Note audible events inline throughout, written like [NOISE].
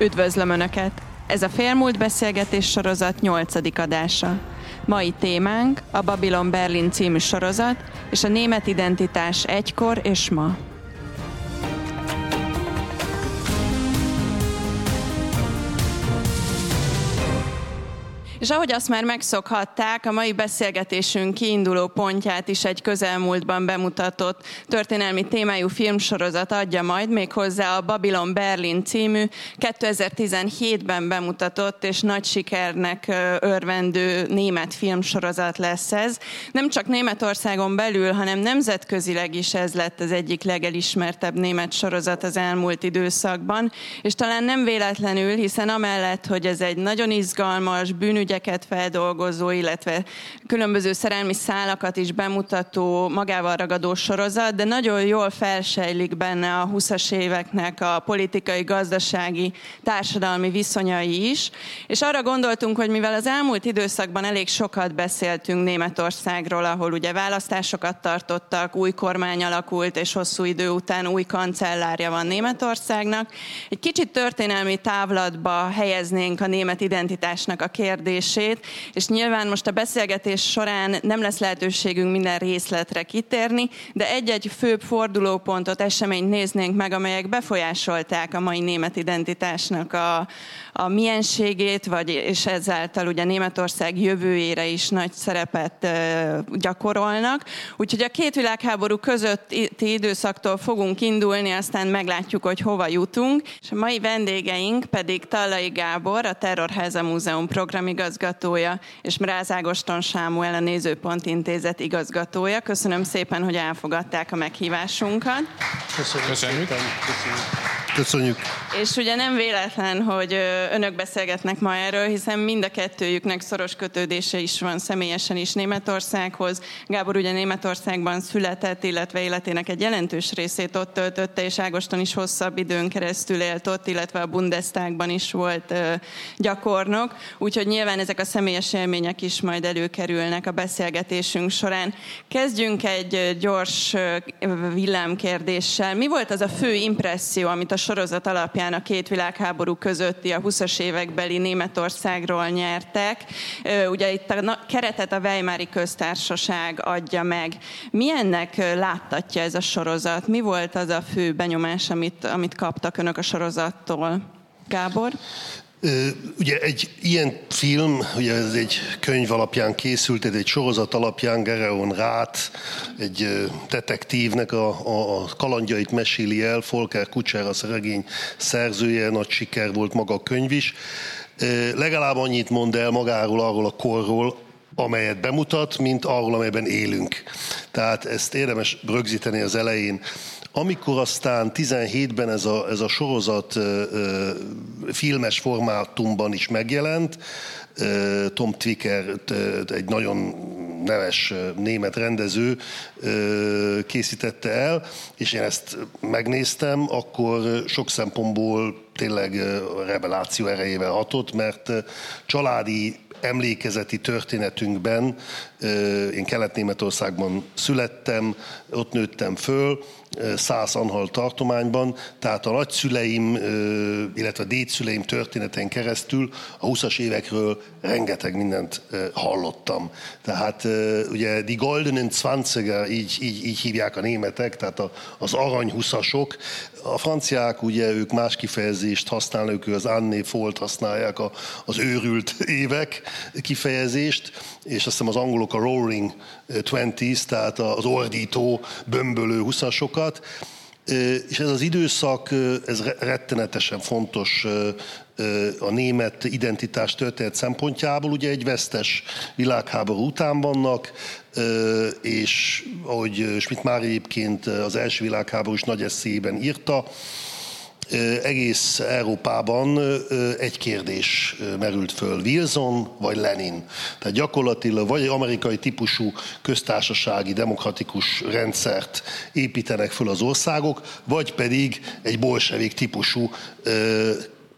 Üdvözlöm Önöket! Ez a Félmúlt Beszélgetés sorozat 8. adása. Mai témánk a Babylon Berlin című sorozat és a német identitás egykor és ma. És ahogy azt már megszokhatták, a mai beszélgetésünk kiinduló pontját is egy közelmúltban bemutatott történelmi témájú filmsorozat adja majd, méghozzá a Babylon Berlin című 2017-ben bemutatott és nagy sikernek örvendő német filmsorozat lesz ez. Nem csak Németországon belül, hanem nemzetközileg is ez lett az egyik legelismertebb német sorozat az elmúlt időszakban, és talán nem véletlenül, hiszen amellett, hogy ez egy nagyon izgalmas, bűnügy ügyeket feldolgozó, illetve különböző szerelmi szálakat is bemutató, magával ragadó sorozat, de nagyon jól felsejlik benne a 20-as éveknek a politikai, gazdasági, társadalmi viszonyai is. És arra gondoltunk, hogy mivel az elmúlt időszakban elég sokat beszéltünk Németországról, ahol ugye választásokat tartottak, új kormány alakult, és hosszú idő után új kancellárja van Németországnak, egy kicsit történelmi távlatba helyeznénk a német identitásnak a kérdését, kérdését, és nyilván most a beszélgetés során nem lesz lehetőségünk minden részletre kitérni, de egy-egy főbb fordulópontot, eseményt néznénk meg, amelyek befolyásolták a mai német identitásnak a, a mienségét, vagy, és ezáltal ugye Németország jövőjére is nagy szerepet gyakorolnak. Úgyhogy a két világháború közötti időszaktól fogunk indulni, aztán meglátjuk, hogy hova jutunk. És a mai vendégeink pedig Tallai Gábor, a Terrorháza Múzeum programigazgatója, és Mráz Ágoston Sámuel, a Nézőpont Intézet igazgatója. Köszönöm szépen, hogy elfogadták a meghívásunkat. Köszönjük. Köszönjük. Köszönjük. Köszönjük. És ugye nem véletlen, hogy önök beszélgetnek ma erről, hiszen mind a kettőjüknek szoros kötődése is van személyesen is Németországhoz. Gábor ugye Németországban született, illetve életének egy jelentős részét ott töltötte, és Ágoston is hosszabb időn keresztül élt ott, illetve a Bundestagban is volt gyakornok. Úgyhogy nyilván ezek a személyes élmények is majd előkerülnek a beszélgetésünk során. Kezdjünk egy gyors villámkérdéssel. Mi volt az a fő impresszió, amit a sorozat alapján a két világháború közötti a 20-as évekbeli Németországról nyertek. Ugye itt a keretet a Weimári köztársaság adja meg. Milyennek láttatja ez a sorozat? Mi volt az a fő benyomás, amit, amit kaptak önök a sorozattól? Gábor? Ugye egy ilyen film, ugye ez egy könyv alapján készült, ez egy sorozat alapján Gereon Rát, egy detektívnek a, a, a kalandjait meséli el, Volker Kutscher a regény szerzője, nagy siker volt maga a könyv is. Legalább annyit mond el magáról, arról a korról, amelyet bemutat, mint arról, amelyben élünk. Tehát ezt érdemes rögzíteni az elején. Amikor aztán 17-ben ez a, ez a sorozat ö, filmes formátumban is megjelent, Tom Twicker, egy nagyon neves német rendező készítette el, és én ezt megnéztem, akkor sok szempontból tényleg reveláció erejével hatott, mert családi emlékezeti történetünkben, én Kelet-Németországban születtem, ott nőttem föl, száz Anhal tartományban, tehát a nagyszüleim, illetve a dédszüleim történeten keresztül a 20-as évekről rengeteg mindent hallottam. Tehát ugye die goldenen 20 így, így, így hívják a németek, tehát az arany 20-asok. A franciák ugye ők más kifejezést használnak, ők az anné folt használják, az őrült évek kifejezést, és azt hiszem az angolok a roaring 20s, tehát az ordító, bömbölő 20-asokat, és ez az időszak, ez rettenetesen fontos a német identitás történet szempontjából. Ugye egy vesztes világháború után vannak, és ahogy Schmidt már egyébként az első világháborús nagy eszében írta, egész Európában egy kérdés merült föl, Wilson vagy Lenin. Tehát gyakorlatilag vagy amerikai típusú köztársasági demokratikus rendszert építenek föl az országok, vagy pedig egy bolsevik típusú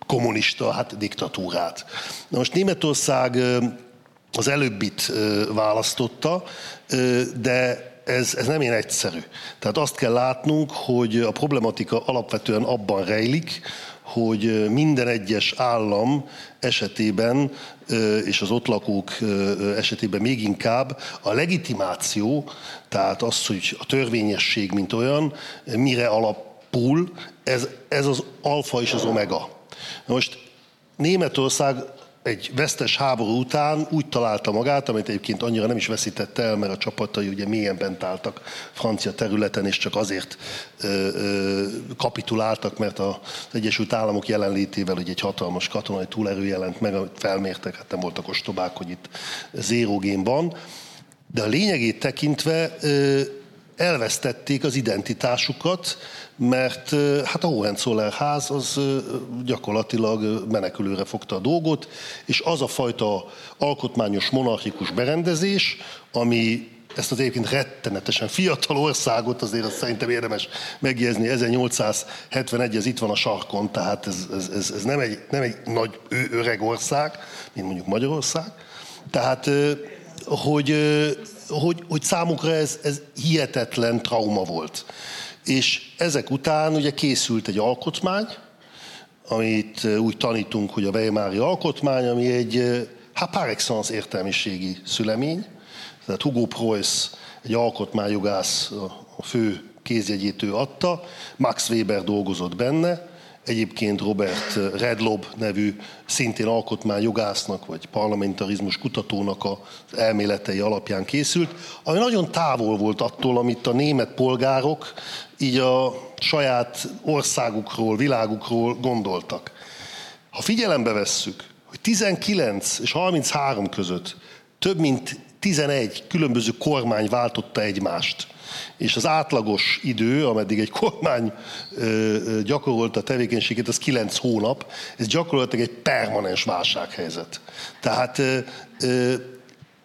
kommunista hát, diktatúrát. Na most Németország az előbbit választotta, de ez, ez nem ilyen egyszerű. Tehát azt kell látnunk, hogy a problematika alapvetően abban rejlik, hogy minden egyes állam esetében, és az ott lakók esetében még inkább a legitimáció, tehát az, hogy a törvényesség, mint olyan, mire alapul, ez, ez az alfa és az omega. Most Németország egy vesztes háború után úgy találta magát, amit egyébként annyira nem is veszítette el, mert a csapatai ugye mélyen bent álltak francia területen, és csak azért ö, ö, kapituláltak, mert az Egyesült Államok jelenlétével ugye egy hatalmas katonai túlerő jelent meg, amit felmértek, hát nem voltak ostobák, hogy itt zéró van. De a lényegét tekintve ö, elvesztették az identitásukat, mert hát a Hohenzoller ház az gyakorlatilag menekülőre fogta a dolgot, és az a fajta alkotmányos monarchikus berendezés, ami ezt az egyébként rettenetesen fiatal országot, azért azt szerintem érdemes megjegyezni, 1871, ez itt van a sarkon, tehát ez, ez, ez, ez nem, egy, nem egy nagy öreg ország, mint mondjuk Magyarország. Tehát, hogy, hogy, hogy számukra ez, ez hihetetlen trauma volt. És ezek után ugye készült egy alkotmány, amit úgy tanítunk, hogy a Weimári alkotmány, ami egy hát par excellence értelmiségi szülemény. Tehát Hugo Preuss, egy alkotmányjogász, a fő kézjegyét ő adta, Max Weber dolgozott benne, egyébként Robert Redlob nevű szintén alkotmányjogásznak vagy parlamentarizmus kutatónak az elméletei alapján készült, ami nagyon távol volt attól, amit a német polgárok így a saját országukról, világukról gondoltak. Ha figyelembe vesszük, hogy 19 és 33 között több mint 11 különböző kormány váltotta egymást, és az átlagos idő, ameddig egy kormány gyakorolta a tevékenységét, az 9 hónap, ez gyakorlatilag egy permanens válsághelyzet. Tehát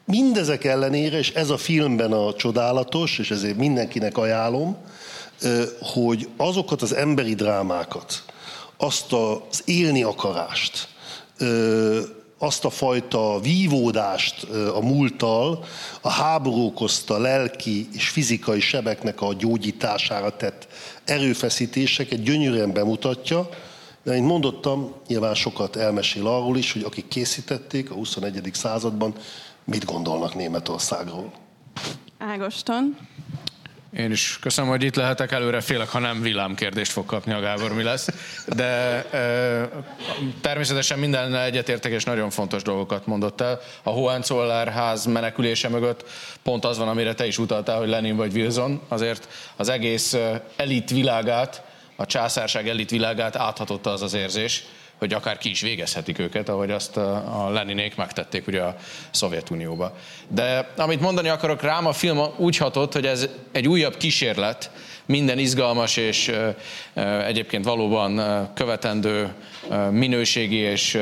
mindezek ellenére, és ez a filmben a csodálatos, és ezért mindenkinek ajánlom, hogy azokat az emberi drámákat, azt az élni akarást, azt a fajta vívódást a múlttal, a háború okozta lelki és fizikai sebeknek a gyógyítására tett erőfeszítéseket gyönyörűen bemutatja, de mint mondottam, nyilván sokat elmesél arról is, hogy akik készítették a 21. században, mit gondolnak Németországról. Ágoston. Én is köszönöm, hogy itt lehetek. Előre félek, ha nem villámkérdést fog kapni a Gábor, mi lesz. De e, természetesen minden egyetértek, és nagyon fontos dolgokat mondott el. A Hohenzollern ház menekülése mögött pont az van, amire te is utaltál, hogy Lenin vagy Wilson. Azért az egész elit világát, a császárság elit világát áthatotta az az érzés, hogy akár ki is végezhetik őket, ahogy azt a Leninék megtették ugye a Szovjetunióba. De amit mondani akarok rám, a film úgy hatott, hogy ez egy újabb kísérlet, minden izgalmas és egyébként valóban követendő minőségi és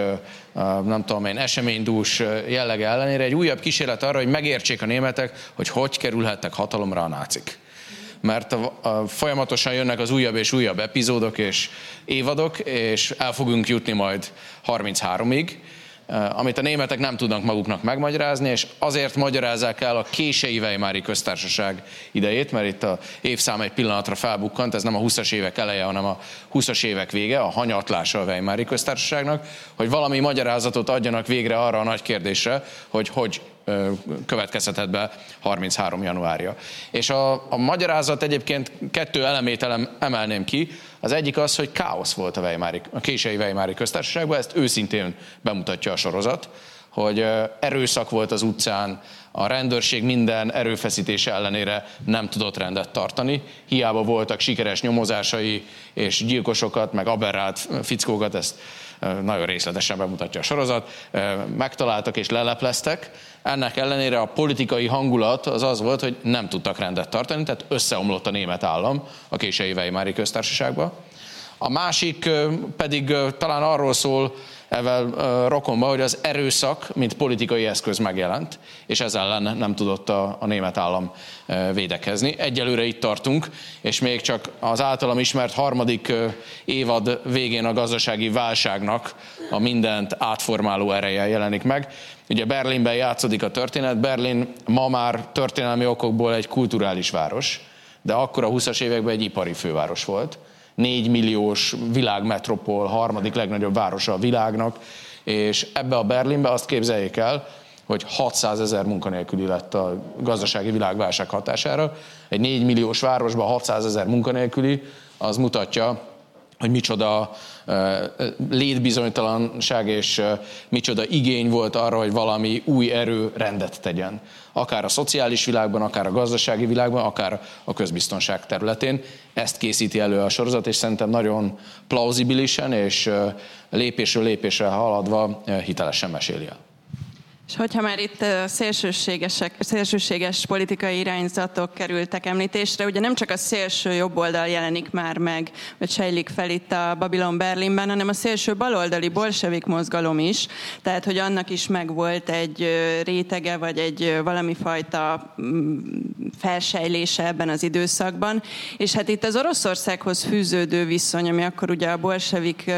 nem tudom én, eseménydús jellege ellenére egy újabb kísérlet arra, hogy megértsék a németek, hogy hogy kerülhettek hatalomra a nácik mert a, a, folyamatosan jönnek az újabb és újabb epizódok és évadok, és el fogunk jutni majd 33-ig, eh, amit a németek nem tudnak maguknak megmagyarázni, és azért magyarázzák el a kései Weimári köztársaság idejét, mert itt a évszám egy pillanatra felbukkant, ez nem a 20-as évek eleje, hanem a 20-as évek vége, a hanyatlása a Weimári köztársaságnak, hogy valami magyarázatot adjanak végre arra a nagy kérdésre, hogy hogy következhetett be 33 januárja. És a, a magyarázat egyébként kettő elemét elem, emelném ki. Az egyik az, hogy káosz volt a, Weimári, a késői Weimári köztársaságban, ezt őszintén bemutatja a sorozat, hogy erőszak volt az utcán, a rendőrség minden erőfeszítése ellenére nem tudott rendet tartani. Hiába voltak sikeres nyomozásai, és gyilkosokat, meg aberrált fickókat, ezt nagyon részletesen bemutatja a sorozat, megtaláltak és lelepleztek. Ennek ellenére a politikai hangulat az az volt, hogy nem tudtak rendet tartani, tehát összeomlott a német állam a késői Weimári köztársaságba. A másik pedig talán arról szól, ezzel rokonba, hogy az erőszak, mint politikai eszköz megjelent, és ezzel ellen nem tudott a, a német állam védekezni. Egyelőre itt tartunk, és még csak az általam ismert harmadik évad végén a gazdasági válságnak a mindent átformáló ereje jelenik meg. Ugye Berlinben játszódik a történet, Berlin ma már történelmi okokból egy kulturális város, de akkor a 20-as években egy ipari főváros volt 4 milliós világmetropol, harmadik legnagyobb városa a világnak, és ebbe a Berlinbe azt képzeljék el, hogy 600 ezer munkanélküli lett a gazdasági világválság hatására. Egy 4 milliós városban 600 ezer munkanélküli, az mutatja, hogy micsoda létbizonytalanság és micsoda igény volt arra, hogy valami új erő rendet tegyen. Akár a szociális világban, akár a gazdasági világban, akár a közbiztonság területén. Ezt készíti elő a sorozat, és szerintem nagyon plauzibilisen és lépésről lépésre haladva hitelesen meséli el. És hogyha már itt szélsőségesek, szélsőséges politikai irányzatok kerültek említésre, ugye nem csak a szélső jobb oldal jelenik már meg, vagy sejlik fel itt a Babylon Berlinben, hanem a szélső baloldali bolsevik mozgalom is, tehát hogy annak is megvolt egy rétege, vagy egy valami fajta mm, felsejlése ebben az időszakban. És hát itt az Oroszországhoz fűződő viszony, ami akkor ugye a bolsevik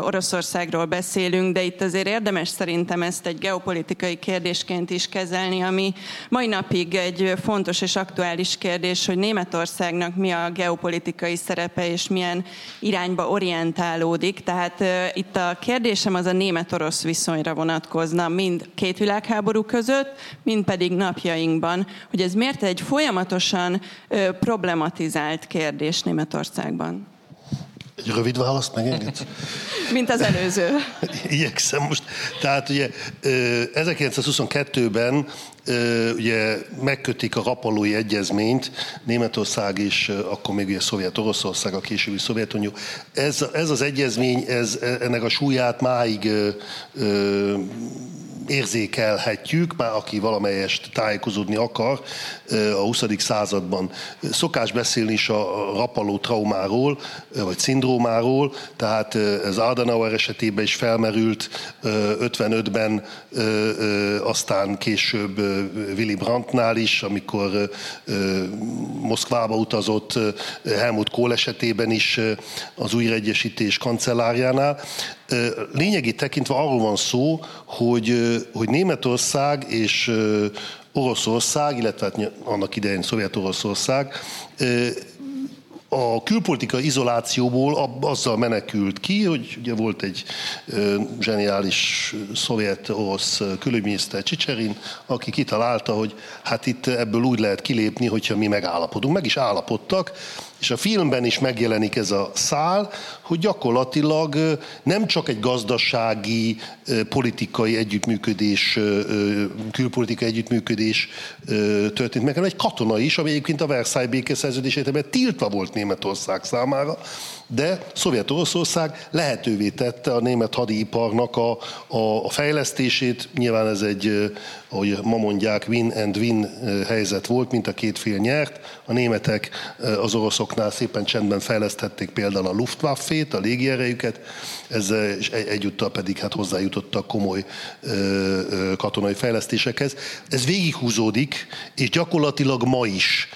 Oroszországról beszélünk, de itt azért érdemes szerintem ezt egy geopolitikai politikai kérdésként is kezelni, ami mai napig egy fontos és aktuális kérdés, hogy Németországnak mi a geopolitikai szerepe és milyen irányba orientálódik. Tehát itt a kérdésem az a német-orosz viszonyra vonatkozna, mind két világháború között, mind pedig napjainkban, hogy ez miért egy folyamatosan problematizált kérdés Németországban. Egy rövid választ megengedsz? [LAUGHS] Mint az előző. [LAUGHS] Igyekszem most. Tehát ugye 1922-ben ugye megkötik a rapalói egyezményt, Németország és akkor még ugye Szovjet-Oroszország, a későbbi Szovjetunió. Ez, ez az egyezmény, ez, ennek a súlyát máig érzékelhetjük, már aki valamelyest tájékozódni akar a 20. században. Szokás beszélni is a rapaló traumáról, vagy szindrómáról, tehát ez Adenauer esetében is felmerült 55-ben, aztán később Willy Brandtnál is, amikor Moszkvába utazott, Helmut Kohl esetében is az újraegyesítés kancellárjánál. Lényegi tekintve arról van szó, hogy, hogy Németország és Oroszország, illetve hát annak idején Szovjet-Oroszország a külpolitikai izolációból azzal menekült ki, hogy ugye volt egy zseniális szovjet-orosz külügyminiszter Csicserin, aki kitalálta, hogy hát itt ebből úgy lehet kilépni, hogyha mi megállapodunk. Meg is állapodtak, és a filmben is megjelenik ez a szál, hogy gyakorlatilag nem csak egy gazdasági, politikai együttműködés, külpolitikai együttműködés történt meg, hanem egy katona is, ami egyébként a Versailles békeszerződés tiltva volt Németország számára, de Szovjet-Oroszország lehetővé tette a német hadiiparnak a, a, a fejlesztését. Nyilván ez egy, ahogy ma mondják, win and win helyzet volt, mint a két fél nyert. A németek az oroszoknál szépen csendben fejlesztették például a Luftwaffe-t, a légierejüket, ezzel, és egyúttal pedig hát hozzájutottak komoly katonai fejlesztésekhez. Ez végighúzódik, és gyakorlatilag ma is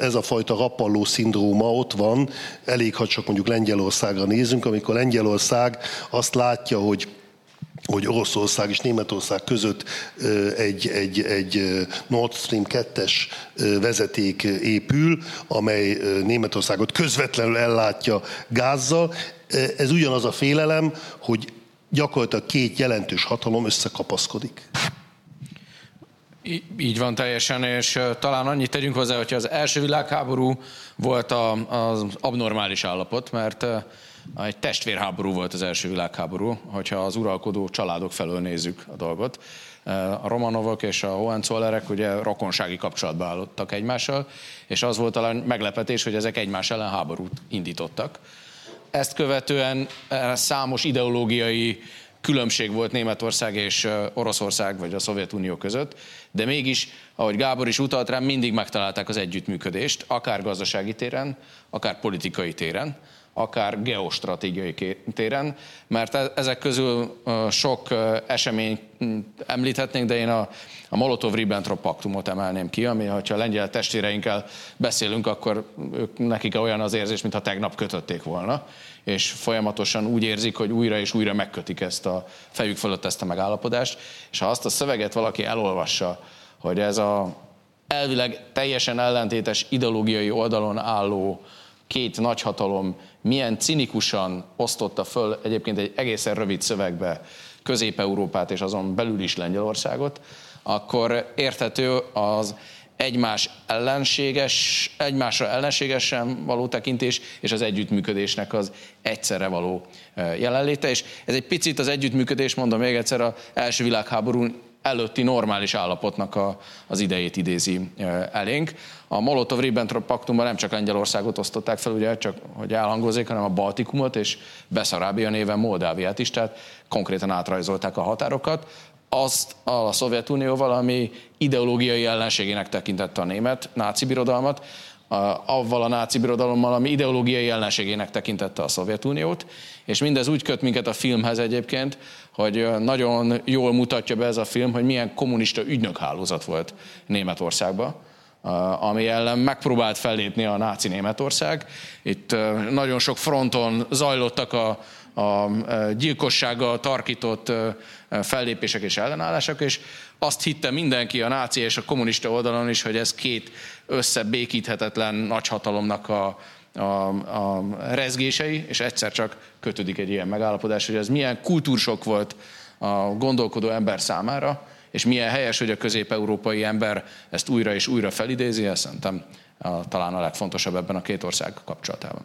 ez a fajta rapalló szindróma ott van, elég, ha csak mondjuk Lengyelországra nézünk, amikor Lengyelország azt látja, hogy hogy Oroszország és Németország között egy, egy, egy Nord Stream 2-es vezeték épül, amely Németországot közvetlenül ellátja gázzal. Ez ugyanaz a félelem, hogy gyakorlatilag két jelentős hatalom összekapaszkodik. Így van teljesen, és talán annyit tegyünk hozzá, hogy az első világháború volt az abnormális állapot, mert egy testvérháború volt az első világháború, hogyha az uralkodó családok felől nézzük a dolgot. A Romanovok és a Hohenzollerek ugye rokonsági kapcsolatba állottak egymással, és az volt talán meglepetés, hogy ezek egymás ellen háborút indítottak. Ezt követően számos ideológiai különbség volt Németország és Oroszország vagy a Szovjetunió között, de mégis, ahogy Gábor is utalt rá, mindig megtalálták az együttműködést, akár gazdasági téren, akár politikai téren, akár geostratégiai téren, mert e-, ezek közül sok esemény említhetnénk, de én a, a Molotov-Ribbentrop paktumot emelném ki, ami, ha a lengyel testvéreinkkel beszélünk, akkor ők, nekik olyan az érzés, mintha tegnap kötötték volna és folyamatosan úgy érzik, hogy újra és újra megkötik ezt a fejük fölött ezt a megállapodást, és ha azt a szöveget valaki elolvassa, hogy ez a elvileg teljesen ellentétes ideológiai oldalon álló két nagyhatalom milyen cinikusan osztotta föl egyébként egy egészen rövid szövegbe Közép-Európát és azon belül is Lengyelországot, akkor érthető az egymás ellenséges, egymásra ellenségesen való tekintés, és az együttműködésnek az egyszerre való jelenléte. És ez egy picit az együttműködés, mondom még egyszer, az első világháború előtti normális állapotnak a, az idejét idézi elénk. A Molotov-Ribbentrop paktumban nem csak Lengyelországot osztották fel, ugye, csak hogy elhangozik, hanem a Baltikumot és Beszarábia néven Moldáviát is, tehát konkrétan átrajzolták a határokat azt a Szovjetunióval, ami ideológiai ellenségének tekintette a német náci birodalmat, avval a náci birodalommal, ami ideológiai ellenségének tekintette a Szovjetuniót, és mindez úgy köt minket a filmhez egyébként, hogy nagyon jól mutatja be ez a film, hogy milyen kommunista ügynökhálózat volt Németországban ami ellen megpróbált fellépni a náci Németország. Itt nagyon sok fronton zajlottak a, a gyilkossággal tarkított fellépések és ellenállások, és azt hitte mindenki a náci és a kommunista oldalon is, hogy ez két összebékíthetetlen nagyhatalomnak a, a, a rezgései, és egyszer csak kötődik egy ilyen megállapodás, hogy ez milyen kultúrsok volt a gondolkodó ember számára, és milyen helyes, hogy a közép-európai ember ezt újra és újra felidézi, ezt szerintem a, talán a legfontosabb ebben a két ország kapcsolatában.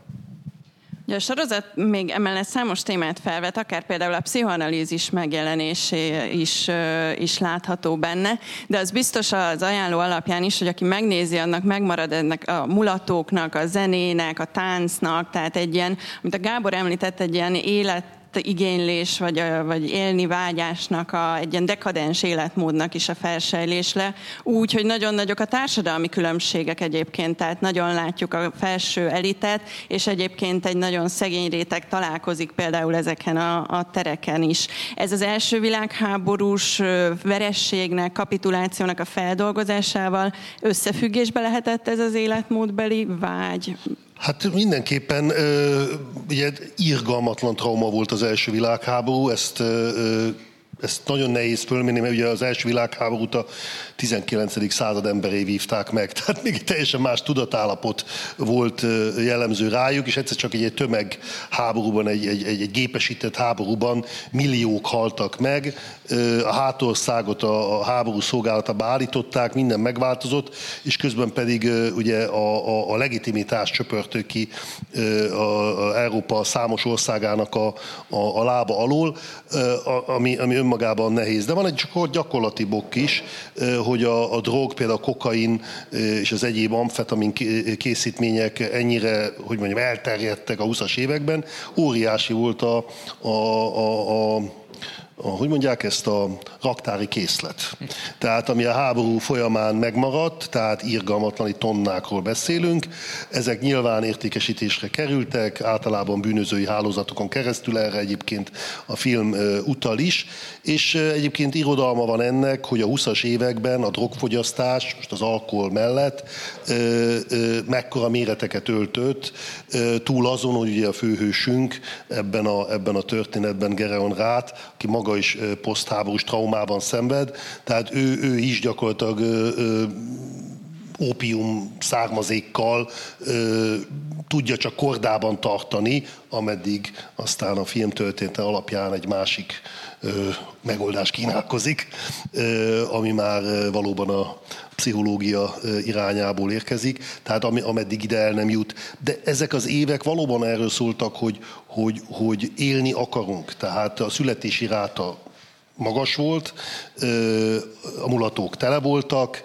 A sorozat még emellett számos témát felvet, akár például a pszichoanalízis megjelenésé is, is látható benne, de az biztos az ajánló alapján is, hogy aki megnézi, annak megmarad ennek a mulatóknak, a zenének, a táncnak, tehát egy ilyen, amit a Gábor említett, egy ilyen élet igénylés, vagy, vagy élni vágyásnak, a, egy ilyen dekadens életmódnak is a felsejlés le, úgy, hogy nagyon nagyok a társadalmi különbségek egyébként, tehát nagyon látjuk a felső elitet, és egyébként egy nagyon szegény réteg találkozik például ezeken a, a tereken is. Ez az első világháborús verességnek, kapitulációnak a feldolgozásával összefüggésbe lehetett ez az életmódbeli vágy, Hát mindenképpen ugye irgalmatlan trauma volt az első világháború, ezt ezt nagyon nehéz fölmérni, mert ugye az első világháborút a 19. század emberé vívták meg, [LAUGHS] tehát még egy teljesen más tudatállapot volt jellemző rájuk, és egyszer csak egy, egy tömegháborúban, egy, egy, egy, egy gépesített háborúban milliók haltak meg, a hátországot a, a háború szolgálatába állították, minden megváltozott, és közben pedig ugye a, a, a legitimitás csöpörtő ki a, a Európa számos országának a, a, a lába alól, ami, ami önmagában nehéz. De van egy gyakorlati bok is, hogy a, a drog, például a kokain és az egyéb amfetamin készítmények ennyire, hogy mondjam, elterjedtek a 20-as években. Óriási volt a, a, a, a hogy mondják ezt, a raktári készlet. Tehát ami a háború folyamán megmaradt, tehát irgalmatlani tonnákról beszélünk, ezek nyilván értékesítésre kerültek, általában bűnözői hálózatokon keresztül, erre egyébként a film utal is, és egyébként irodalma van ennek, hogy a 20-as években a drogfogyasztás, most az alkohol mellett, mekkora méreteket öltött, túl azon, hogy ugye a főhősünk ebben a, ebben a történetben Gereon Rát, aki maga maga is posztháborús traumában szenved, tehát ő, ő is gyakorlatilag ópium származékkal ö, tudja csak kordában tartani, ameddig aztán a film története alapján egy másik ö, megoldás kínálkozik, ö, ami már valóban a pszichológia irányából érkezik, tehát ami, ameddig ide el nem jut. De ezek az évek valóban erről szóltak, hogy, hogy, hogy élni akarunk. Tehát a születési ráta magas volt, a mulatók tele voltak,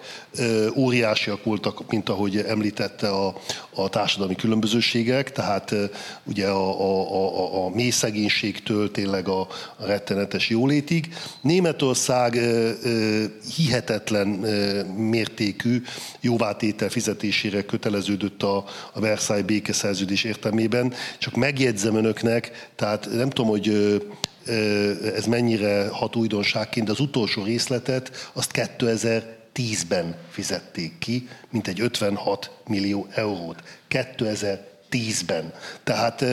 óriásiak voltak, mint ahogy említette a, a társadalmi különbözőségek, tehát ugye a, a, a, a mély szegénységtől tényleg a, a rettenetes jólétig. Németország hihetetlen mértékű jóvátétel fizetésére köteleződött a, a Versailles békeszerződés értelmében. Csak megjegyzem önöknek, tehát nem tudom, hogy ez mennyire hat újdonságként, az utolsó részletet azt 2010-ben fizették ki, mint egy 56 millió eurót. 2010-ben. Tehát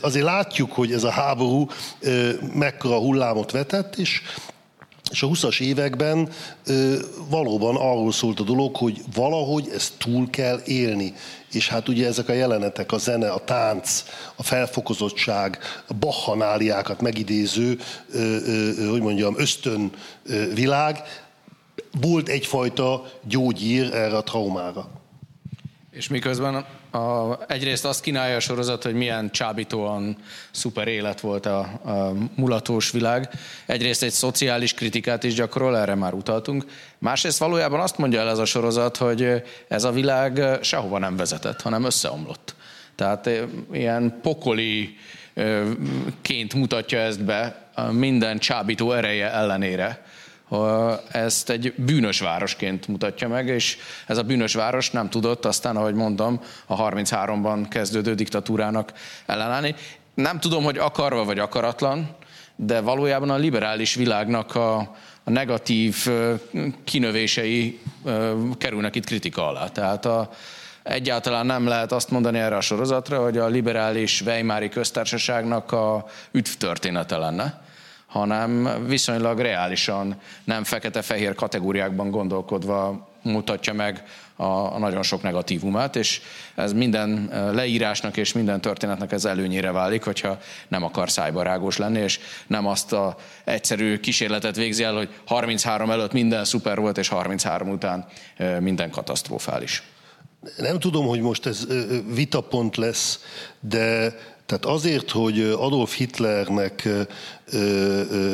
azért látjuk, hogy ez a háború mekkora hullámot vetett, és És a 20-as években ö, valóban arról szólt a dolog, hogy valahogy ezt túl kell élni. És hát ugye ezek a jelenetek, a zene, a tánc, a felfokozottság, a bachanáliákat megidéző, ö, ö, hogy mondjam, ösztön világ, volt egyfajta gyógyír erre a traumára. És miközben a, egyrészt azt kínálja a sorozat, hogy milyen csábítóan szuper élet volt a, a mulatós világ. Egyrészt egy szociális kritikát is gyakorol, erre már utaltunk. Másrészt valójában azt mondja el ez a sorozat, hogy ez a világ sehova nem vezetett, hanem összeomlott. Tehát eh, ilyen pokoli ként mutatja ezt be minden csábító ereje ellenére ezt egy bűnös városként mutatja meg, és ez a bűnös város nem tudott aztán, ahogy mondom, a 33-ban kezdődő diktatúrának ellenállni. Nem tudom, hogy akarva vagy akaratlan, de valójában a liberális világnak a, a negatív kinövései kerülnek itt kritika alá. Tehát a, egyáltalán nem lehet azt mondani erre a sorozatra, hogy a liberális Weimári köztársaságnak a üdvtörténete lenne hanem viszonylag reálisan, nem fekete-fehér kategóriákban gondolkodva mutatja meg a, nagyon sok negatívumát, és ez minden leírásnak és minden történetnek ez előnyére válik, hogyha nem akar szájbarágos lenni, és nem azt a egyszerű kísérletet végzi el, hogy 33 előtt minden szuper volt, és 33 után minden katasztrofális. Nem tudom, hogy most ez vitapont lesz, de tehát azért, hogy Adolf Hitlernek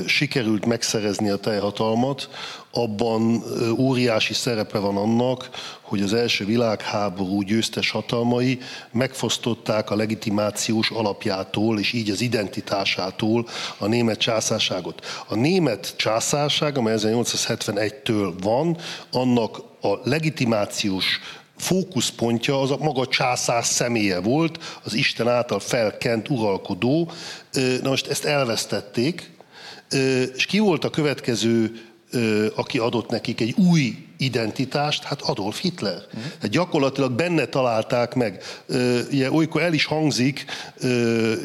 sikerült megszerezni a teljhatalmat, abban óriási szerepe van annak, hogy az első világháború győztes hatalmai megfosztották a legitimációs alapjától, és így az identitásától a német császárságot. A német császárság, amely 1871-től van, annak a legitimációs fókuszpontja az a maga császár személye volt, az Isten által felkent uralkodó. Na most ezt elvesztették, és ki volt a következő, aki adott nekik egy új identitást? Hát Adolf Hitler. Uh-huh. Hát gyakorlatilag benne találták meg. Ugye olykor el is hangzik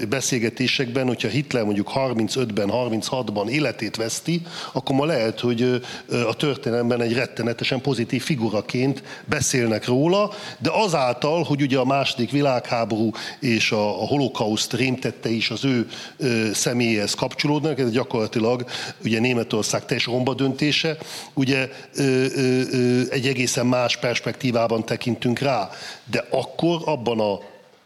beszélgetésekben, hogyha Hitler mondjuk 35-ben, 36-ban életét veszti, akkor ma lehet, hogy a történelemben egy rettenetesen pozitív figuraként beszélnek róla, de azáltal, hogy ugye a második világháború és a holokauszt rémtette is az ő személyhez kapcsolódnak, ez gyakorlatilag ugye Németország teljes romba döntése, ugye egy egészen más perspektívában tekintünk rá. De akkor abban a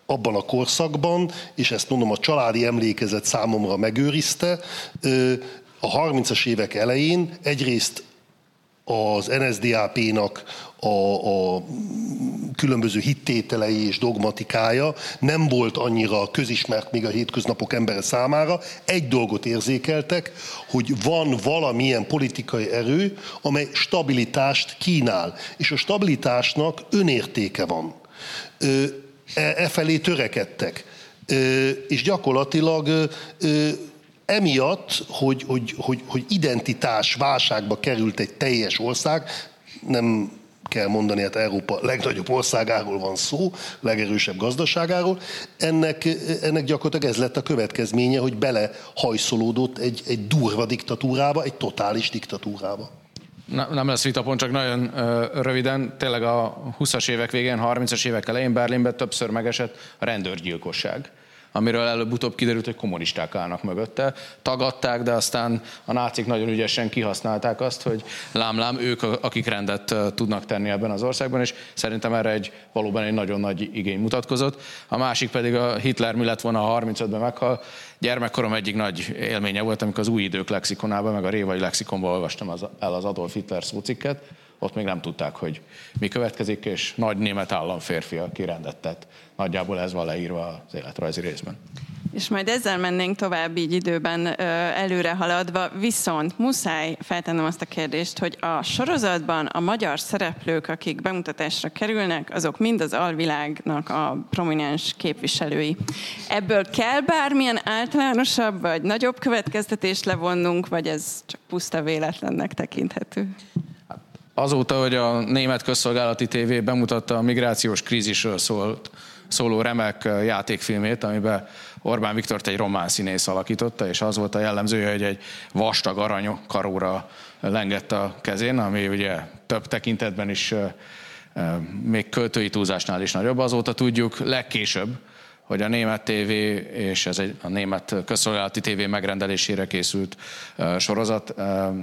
abban a korszakban, és ezt mondom, a családi emlékezet számomra megőrizte, a 30-as évek elején egyrészt az NSDAP-nak a, a különböző hittételei és dogmatikája nem volt annyira közismert még a hétköznapok embere számára. Egy dolgot érzékeltek, hogy van valamilyen politikai erő, amely stabilitást kínál. És a stabilitásnak önértéke van. E, e felé törekedtek. És gyakorlatilag emiatt, hogy, hogy, hogy, hogy identitás válságba került egy teljes ország, nem kell mondani, hát Európa legnagyobb országáról van szó, legerősebb gazdaságáról, ennek, ennek gyakorlatilag ez lett a következménye, hogy belehajszolódott egy, egy durva diktatúrába, egy totális diktatúrába. Nem lesz vitapont, csak nagyon röviden. Tényleg a 20-as évek végén, 30-as évek elején Berlinben többször megesett a rendőrgyilkosság amiről előbb-utóbb kiderült, hogy kommunisták állnak mögötte. Tagadták, de aztán a nácik nagyon ügyesen kihasználták azt, hogy lám-lám ők, akik rendet tudnak tenni ebben az országban, és szerintem erre egy valóban egy nagyon nagy igény mutatkozott. A másik pedig a Hitler mi lett volna a 35-ben meghal. Gyermekkorom egyik nagy élménye volt, amikor az új idők lexikonában, meg a révai lexikonban olvastam az, el az Adolf Hitler szócikket, ott még nem tudták, hogy mi következik, és nagy német államférfi, aki rendet. Nagyjából ez van leírva az életrajzi részben. És majd ezzel mennénk tovább így időben előre haladva, viszont muszáj feltennem azt a kérdést, hogy a sorozatban a magyar szereplők, akik bemutatásra kerülnek, azok mind az alvilágnak a prominens képviselői. Ebből kell bármilyen általánosabb vagy nagyobb következtetést levonnunk, vagy ez csak puszta véletlennek tekinthető? Azóta, hogy a német közszolgálati tévé bemutatta a migrációs krízisről szólt szóló remek játékfilmét, amiben Orbán Viktort egy román színész alakította, és az volt a jellemzője, hogy egy vastag arany karóra lengett a kezén, ami ugye több tekintetben is még költői túlzásnál is nagyobb. Azóta tudjuk legkésőbb, hogy a német TV és ez egy, a német közszolgálati TV megrendelésére készült sorozat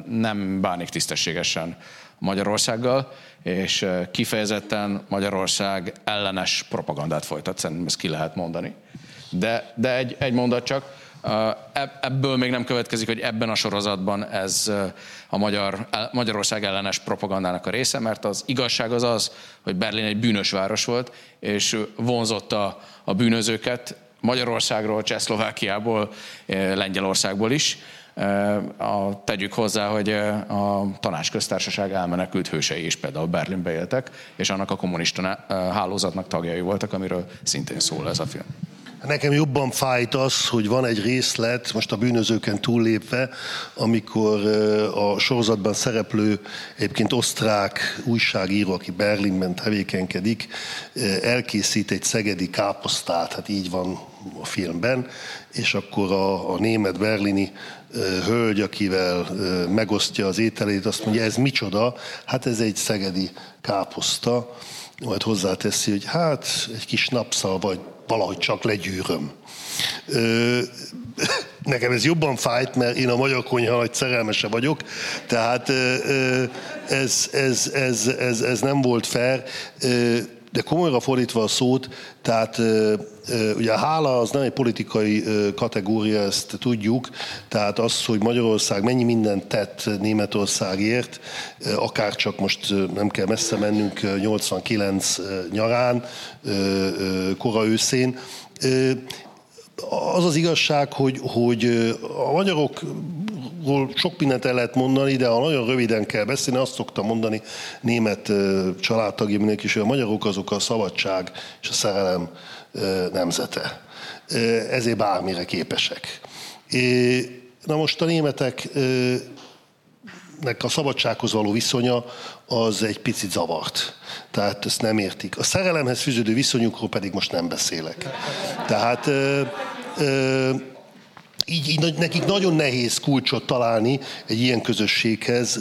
nem bánik tisztességesen Magyarországgal, és kifejezetten Magyarország ellenes propagandát folytat, szerintem ezt ki lehet mondani. De, de egy, egy mondat csak, Ebből még nem következik, hogy ebben a sorozatban ez a Magyar, Magyarország ellenes propagandának a része, mert az igazság az az, hogy Berlin egy bűnös város volt, és vonzotta a bűnözőket Magyarországról, Csehszlovákiából, Lengyelországból is. A, tegyük hozzá, hogy a tanácsköztársaság elmenekült hősei is például Berlinbe éltek, és annak a kommunista hálózatnak tagjai voltak, amiről szintén szól ez a film. Nekem jobban fájt az, hogy van egy részlet, most a bűnözőken túllépve, amikor a sorozatban szereplő, egyébként osztrák újságíró, aki Berlinben tevékenykedik, elkészít egy szegedi káposztát, hát így van a filmben, és akkor a, a német berlini hölgy, akivel megosztja az ételét, azt mondja, ez micsoda? Hát ez egy szegedi káposzta. Majd hozzáteszi, hogy hát egy kis napszal vagy valahogy csak legyűröm. Ö, [LAUGHS] nekem ez jobban fájt, mert én a magyar konyha nagy szerelmese vagyok, tehát ö, ez, ez, ez, ez, ez nem volt fair. Ö, de komolyra fordítva a szót, tehát ugye a hála az nem egy politikai kategória, ezt tudjuk, tehát az, hogy Magyarország mennyi mindent tett Németországért, akár csak most nem kell messze mennünk 89 nyarán, kora őszén, az az igazság, hogy, hogy a magyarokról sok mindent el lehet mondani, de ha nagyon röviden kell beszélni, azt szoktam mondani német családtagjaimnak is, hogy a magyarok azok a szabadság és a szerelem nemzete. Ezért bármire képesek. Na most a németek a szabadsághoz való viszonya az egy picit zavart. Tehát ezt nem értik. A szerelemhez fűződő viszonyukról pedig most nem beszélek. Tehát így, így nekik nagyon nehéz kulcsot találni egy ilyen közösséghez,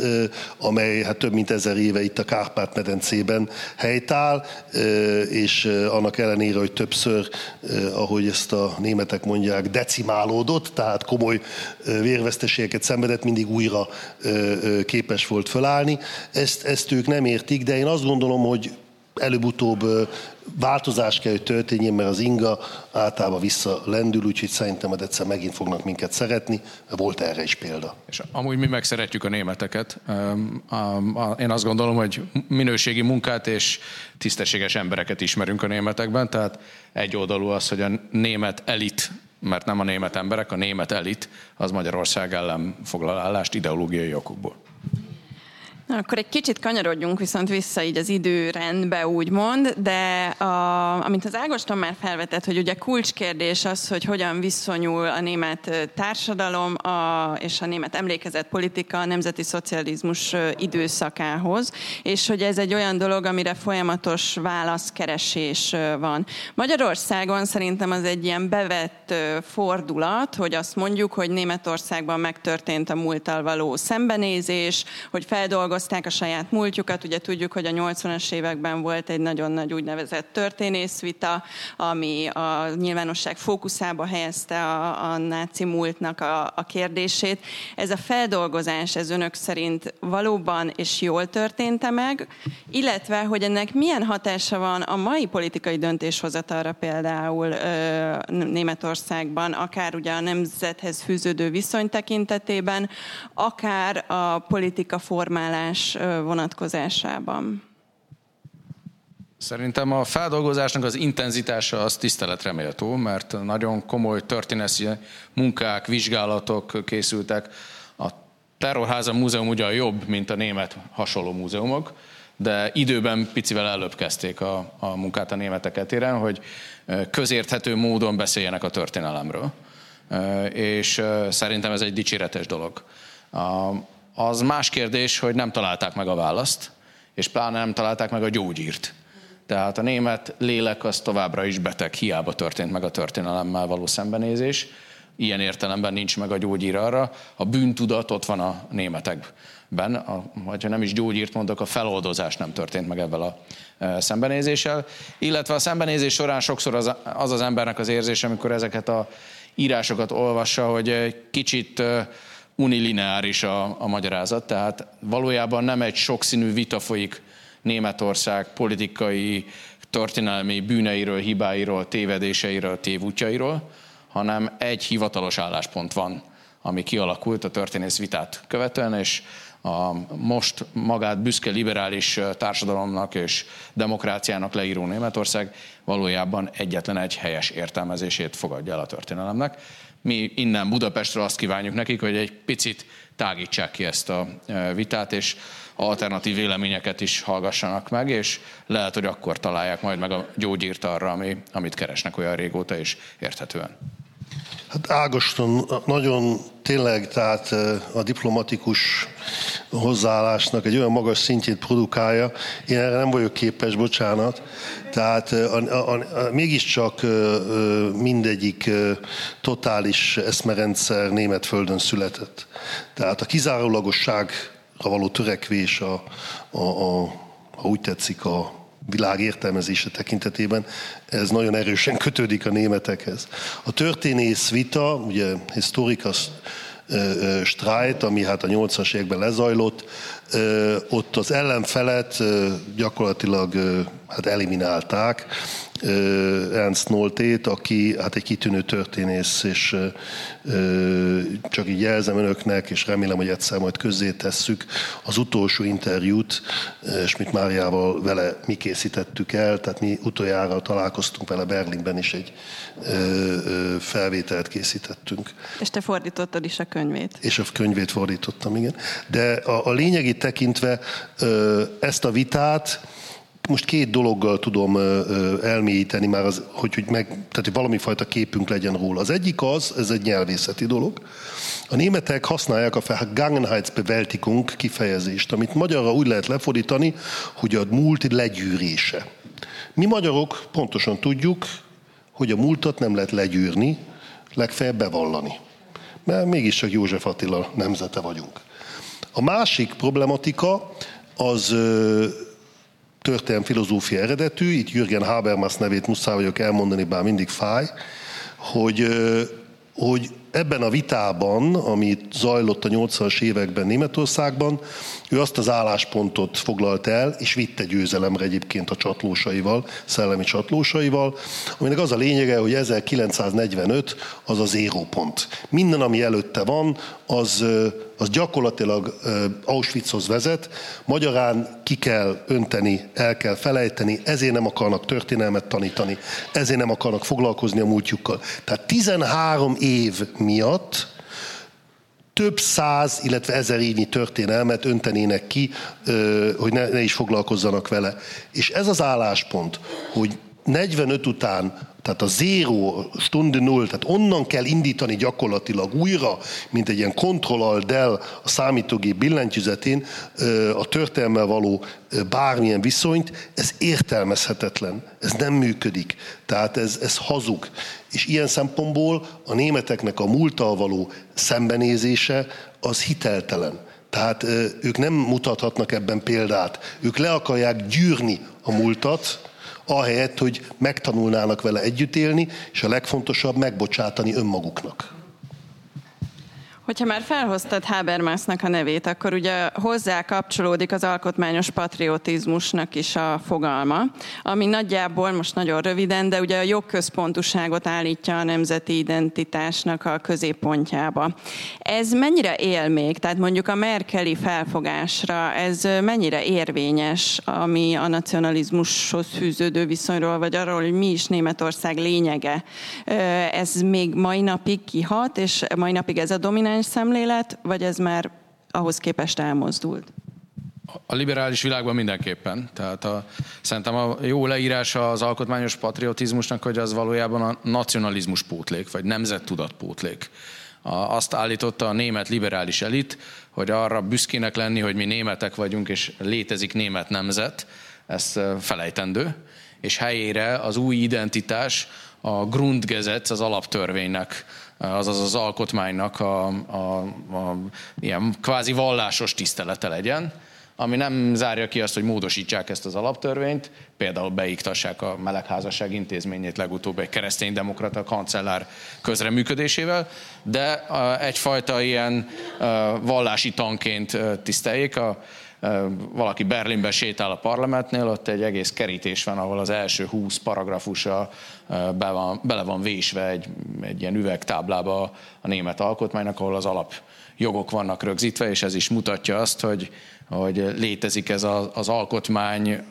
amely hát több mint ezer éve itt a Kárpát-medencében helytáll, és annak ellenére, hogy többször, ahogy ezt a németek mondják, decimálódott, tehát komoly vérveszteségeket szenvedett, mindig újra képes volt fölállni. Ezt, ezt ők nem értik, de én azt gondolom, hogy előbb-utóbb változás kell, hogy történjen, mert az inga általában visszalendül, úgyhogy szerintem a egyszer megint fognak minket szeretni. Volt erre is példa. És amúgy mi megszeretjük a németeket. Én azt gondolom, hogy minőségi munkát és tisztességes embereket ismerünk a németekben, tehát egy oldalú az, hogy a német elit mert nem a német emberek, a német elit az Magyarország ellen foglal állást ideológiai okokból. Na, akkor egy kicsit kanyarodjunk viszont vissza így az időrendbe, úgymond, de a, amint az Ágoston már felvetett, hogy ugye kulcskérdés az, hogy hogyan viszonyul a német társadalom a, és a német emlékezett politika a nemzeti szocializmus időszakához, és hogy ez egy olyan dolog, amire folyamatos válaszkeresés van. Magyarországon szerintem az egy ilyen bevett fordulat, hogy azt mondjuk, hogy Németországban megtörtént a múlttal való szembenézés, hogy feldolgozás feldolgozták a saját múltjukat. Ugye tudjuk, hogy a 80-as években volt egy nagyon nagy úgynevezett történészvita, ami a nyilvánosság fókuszába helyezte a, a náci múltnak a, a kérdését. Ez a feldolgozás, ez önök szerint valóban és jól történte meg, illetve, hogy ennek milyen hatása van a mai politikai döntéshozatalra például ö, Németországban, akár ugye a nemzethez fűződő viszony tekintetében, akár a politika formálás tanulás vonatkozásában? Szerintem a feldolgozásnak az intenzitása az tiszteletre méltó, mert nagyon komoly történeti munkák, vizsgálatok készültek. A Terrorháza Múzeum ugye jobb, mint a német hasonló múzeumok, de időben picivel előbb kezdték a, a munkát a németek etéren, hogy közérthető módon beszéljenek a történelemről. És szerintem ez egy dicséretes dolog. Az más kérdés, hogy nem találták meg a választ, és pláne nem találták meg a gyógyírt. Tehát a német lélek az továbbra is beteg, hiába történt meg a történelemmel való szembenézés. Ilyen értelemben nincs meg a gyógyír arra. A bűntudat ott van a németekben, a, vagy ha nem is gyógyírt mondok, a feloldozás nem történt meg ebben a e, szembenézéssel. Illetve a szembenézés során sokszor az az, az embernek az érzés, amikor ezeket a írásokat olvassa, hogy kicsit e, unilineáris a, a magyarázat, tehát valójában nem egy sokszínű vita folyik Németország politikai, történelmi bűneiről, hibáiról, tévedéseiről, tévútjairól, hanem egy hivatalos álláspont van, ami kialakult a történész vitát követően, és a most magát büszke liberális társadalomnak és demokráciának leíró Németország valójában egyetlen egy helyes értelmezését fogadja el a történelemnek. Mi innen Budapestről azt kívánjuk nekik, hogy egy picit tágítsák ki ezt a vitát, és alternatív véleményeket is hallgassanak meg, és lehet, hogy akkor találják majd meg a gyógyírt arra, ami, amit keresnek olyan régóta és érthetően. Hát Ágoston nagyon tényleg, tehát a diplomatikus hozzáállásnak egy olyan magas szintjét produkálja, én erre nem vagyok képes, bocsánat. Tehát a, a, a, mégiscsak mindegyik totális eszmerendszer német földön született. Tehát a kizárólagosságra való törekvés, a, a, a, ha úgy tetszik, a világ értelmezése tekintetében, ez nagyon erősen kötődik a németekhez. A történész vita, ugye historikas Streit, ami hát a 80-as években lezajlott, ott az ellenfelet gyakorlatilag hát eliminálták, Ernst Noltét, aki hát egy kitűnő történész, és csak így jelzem önöknek, és remélem, hogy egyszer majd közzé tesszük az utolsó interjút, és mit Máriával vele mi készítettük el, tehát mi utoljára találkoztunk vele Berlinben is egy felvételt készítettünk. És te fordítottad is a könyvét. És a könyvét fordítottam, igen. De a, a lényegét tekintve ezt a vitát, most két dologgal tudom elmélyíteni már, az, hogy, hogy, meg, tehát, hogy valami fajta képünk legyen róla. Az egyik az, ez egy nyelvészeti dolog. A németek használják a Vergangenheitsbewältigung kifejezést, amit magyarra úgy lehet lefordítani, hogy a múlt legyűrése. Mi magyarok pontosan tudjuk, hogy a múltat nem lehet legyűrni, legfeljebb bevallani. Mert mégiscsak József Attila nemzete vagyunk. A másik problematika az történelmi filozófia eredetű, itt Jürgen Habermas nevét muszáj vagyok elmondani, bár mindig fáj, hogy, hogy ebben a vitában, ami zajlott a 80-as években Németországban, ő azt az álláspontot foglalt el, és vitte győzelemre egyébként a csatlósaival, szellemi csatlósaival, aminek az a lényege, hogy 1945 az az érópont. Minden, ami előtte van, az, az gyakorlatilag Auschwitzhoz vezet, magyarán ki kell önteni, el kell felejteni, ezért nem akarnak történelmet tanítani, ezért nem akarnak foglalkozni a múltjukkal. Tehát 13 év miatt több száz, illetve ezer évnyi történelmet öntenének ki, hogy ne, ne is foglalkozzanak vele. És ez az álláspont, hogy 45 után tehát a zéro, stunde null, tehát onnan kell indítani gyakorlatilag újra, mint egy ilyen control del a számítógép billentyűzetén a történelmel való bármilyen viszonyt, ez értelmezhetetlen, ez nem működik. Tehát ez, ez hazug. És ilyen szempontból a németeknek a múlttal való szembenézése az hiteltelen. Tehát ők nem mutathatnak ebben példát. Ők le akarják gyűrni a múltat, ahelyett, hogy megtanulnának vele együtt élni, és a legfontosabb megbocsátani önmaguknak. Hogyha már felhoztad Habermasnak a nevét, akkor ugye hozzá kapcsolódik az alkotmányos patriotizmusnak is a fogalma, ami nagyjából, most nagyon röviden, de ugye a jogközpontuságot állítja a nemzeti identitásnak a középpontjába. Ez mennyire él még? Tehát mondjuk a merkeli felfogásra ez mennyire érvényes, ami a nacionalizmushoz fűződő viszonyról, vagy arról, hogy mi is Németország lényege? Ez még mai napig kihat, és mai napig ez a domináns domináns szemlélet, vagy ez már ahhoz képest elmozdult? A liberális világban mindenképpen. Tehát a, szerintem a jó leírása az alkotmányos patriotizmusnak, hogy az valójában a nacionalizmus pótlék, vagy nemzettudat pótlék. A, azt állította a német liberális elit, hogy arra büszkének lenni, hogy mi németek vagyunk, és létezik német nemzet, ez felejtendő, és helyére az új identitás a Grundgesetz, az alaptörvénynek, azaz az alkotmánynak a, a, a ilyen kvázi vallásos tisztelete legyen, ami nem zárja ki azt, hogy módosítsák ezt az alaptörvényt, például beiktassák a melegházasság intézményét legutóbb egy kereszténydemokrata kancellár közreműködésével, de egyfajta ilyen vallási tanként tiszteljék. A, valaki Berlinbe sétál a parlamentnél, ott egy egész kerítés van, ahol az első 20 paragrafusa be van, bele van vésve egy, egy ilyen üvegtáblába a német alkotmánynak, ahol az alap jogok vannak rögzítve, és ez is mutatja azt, hogy hogy létezik ez az alkotmány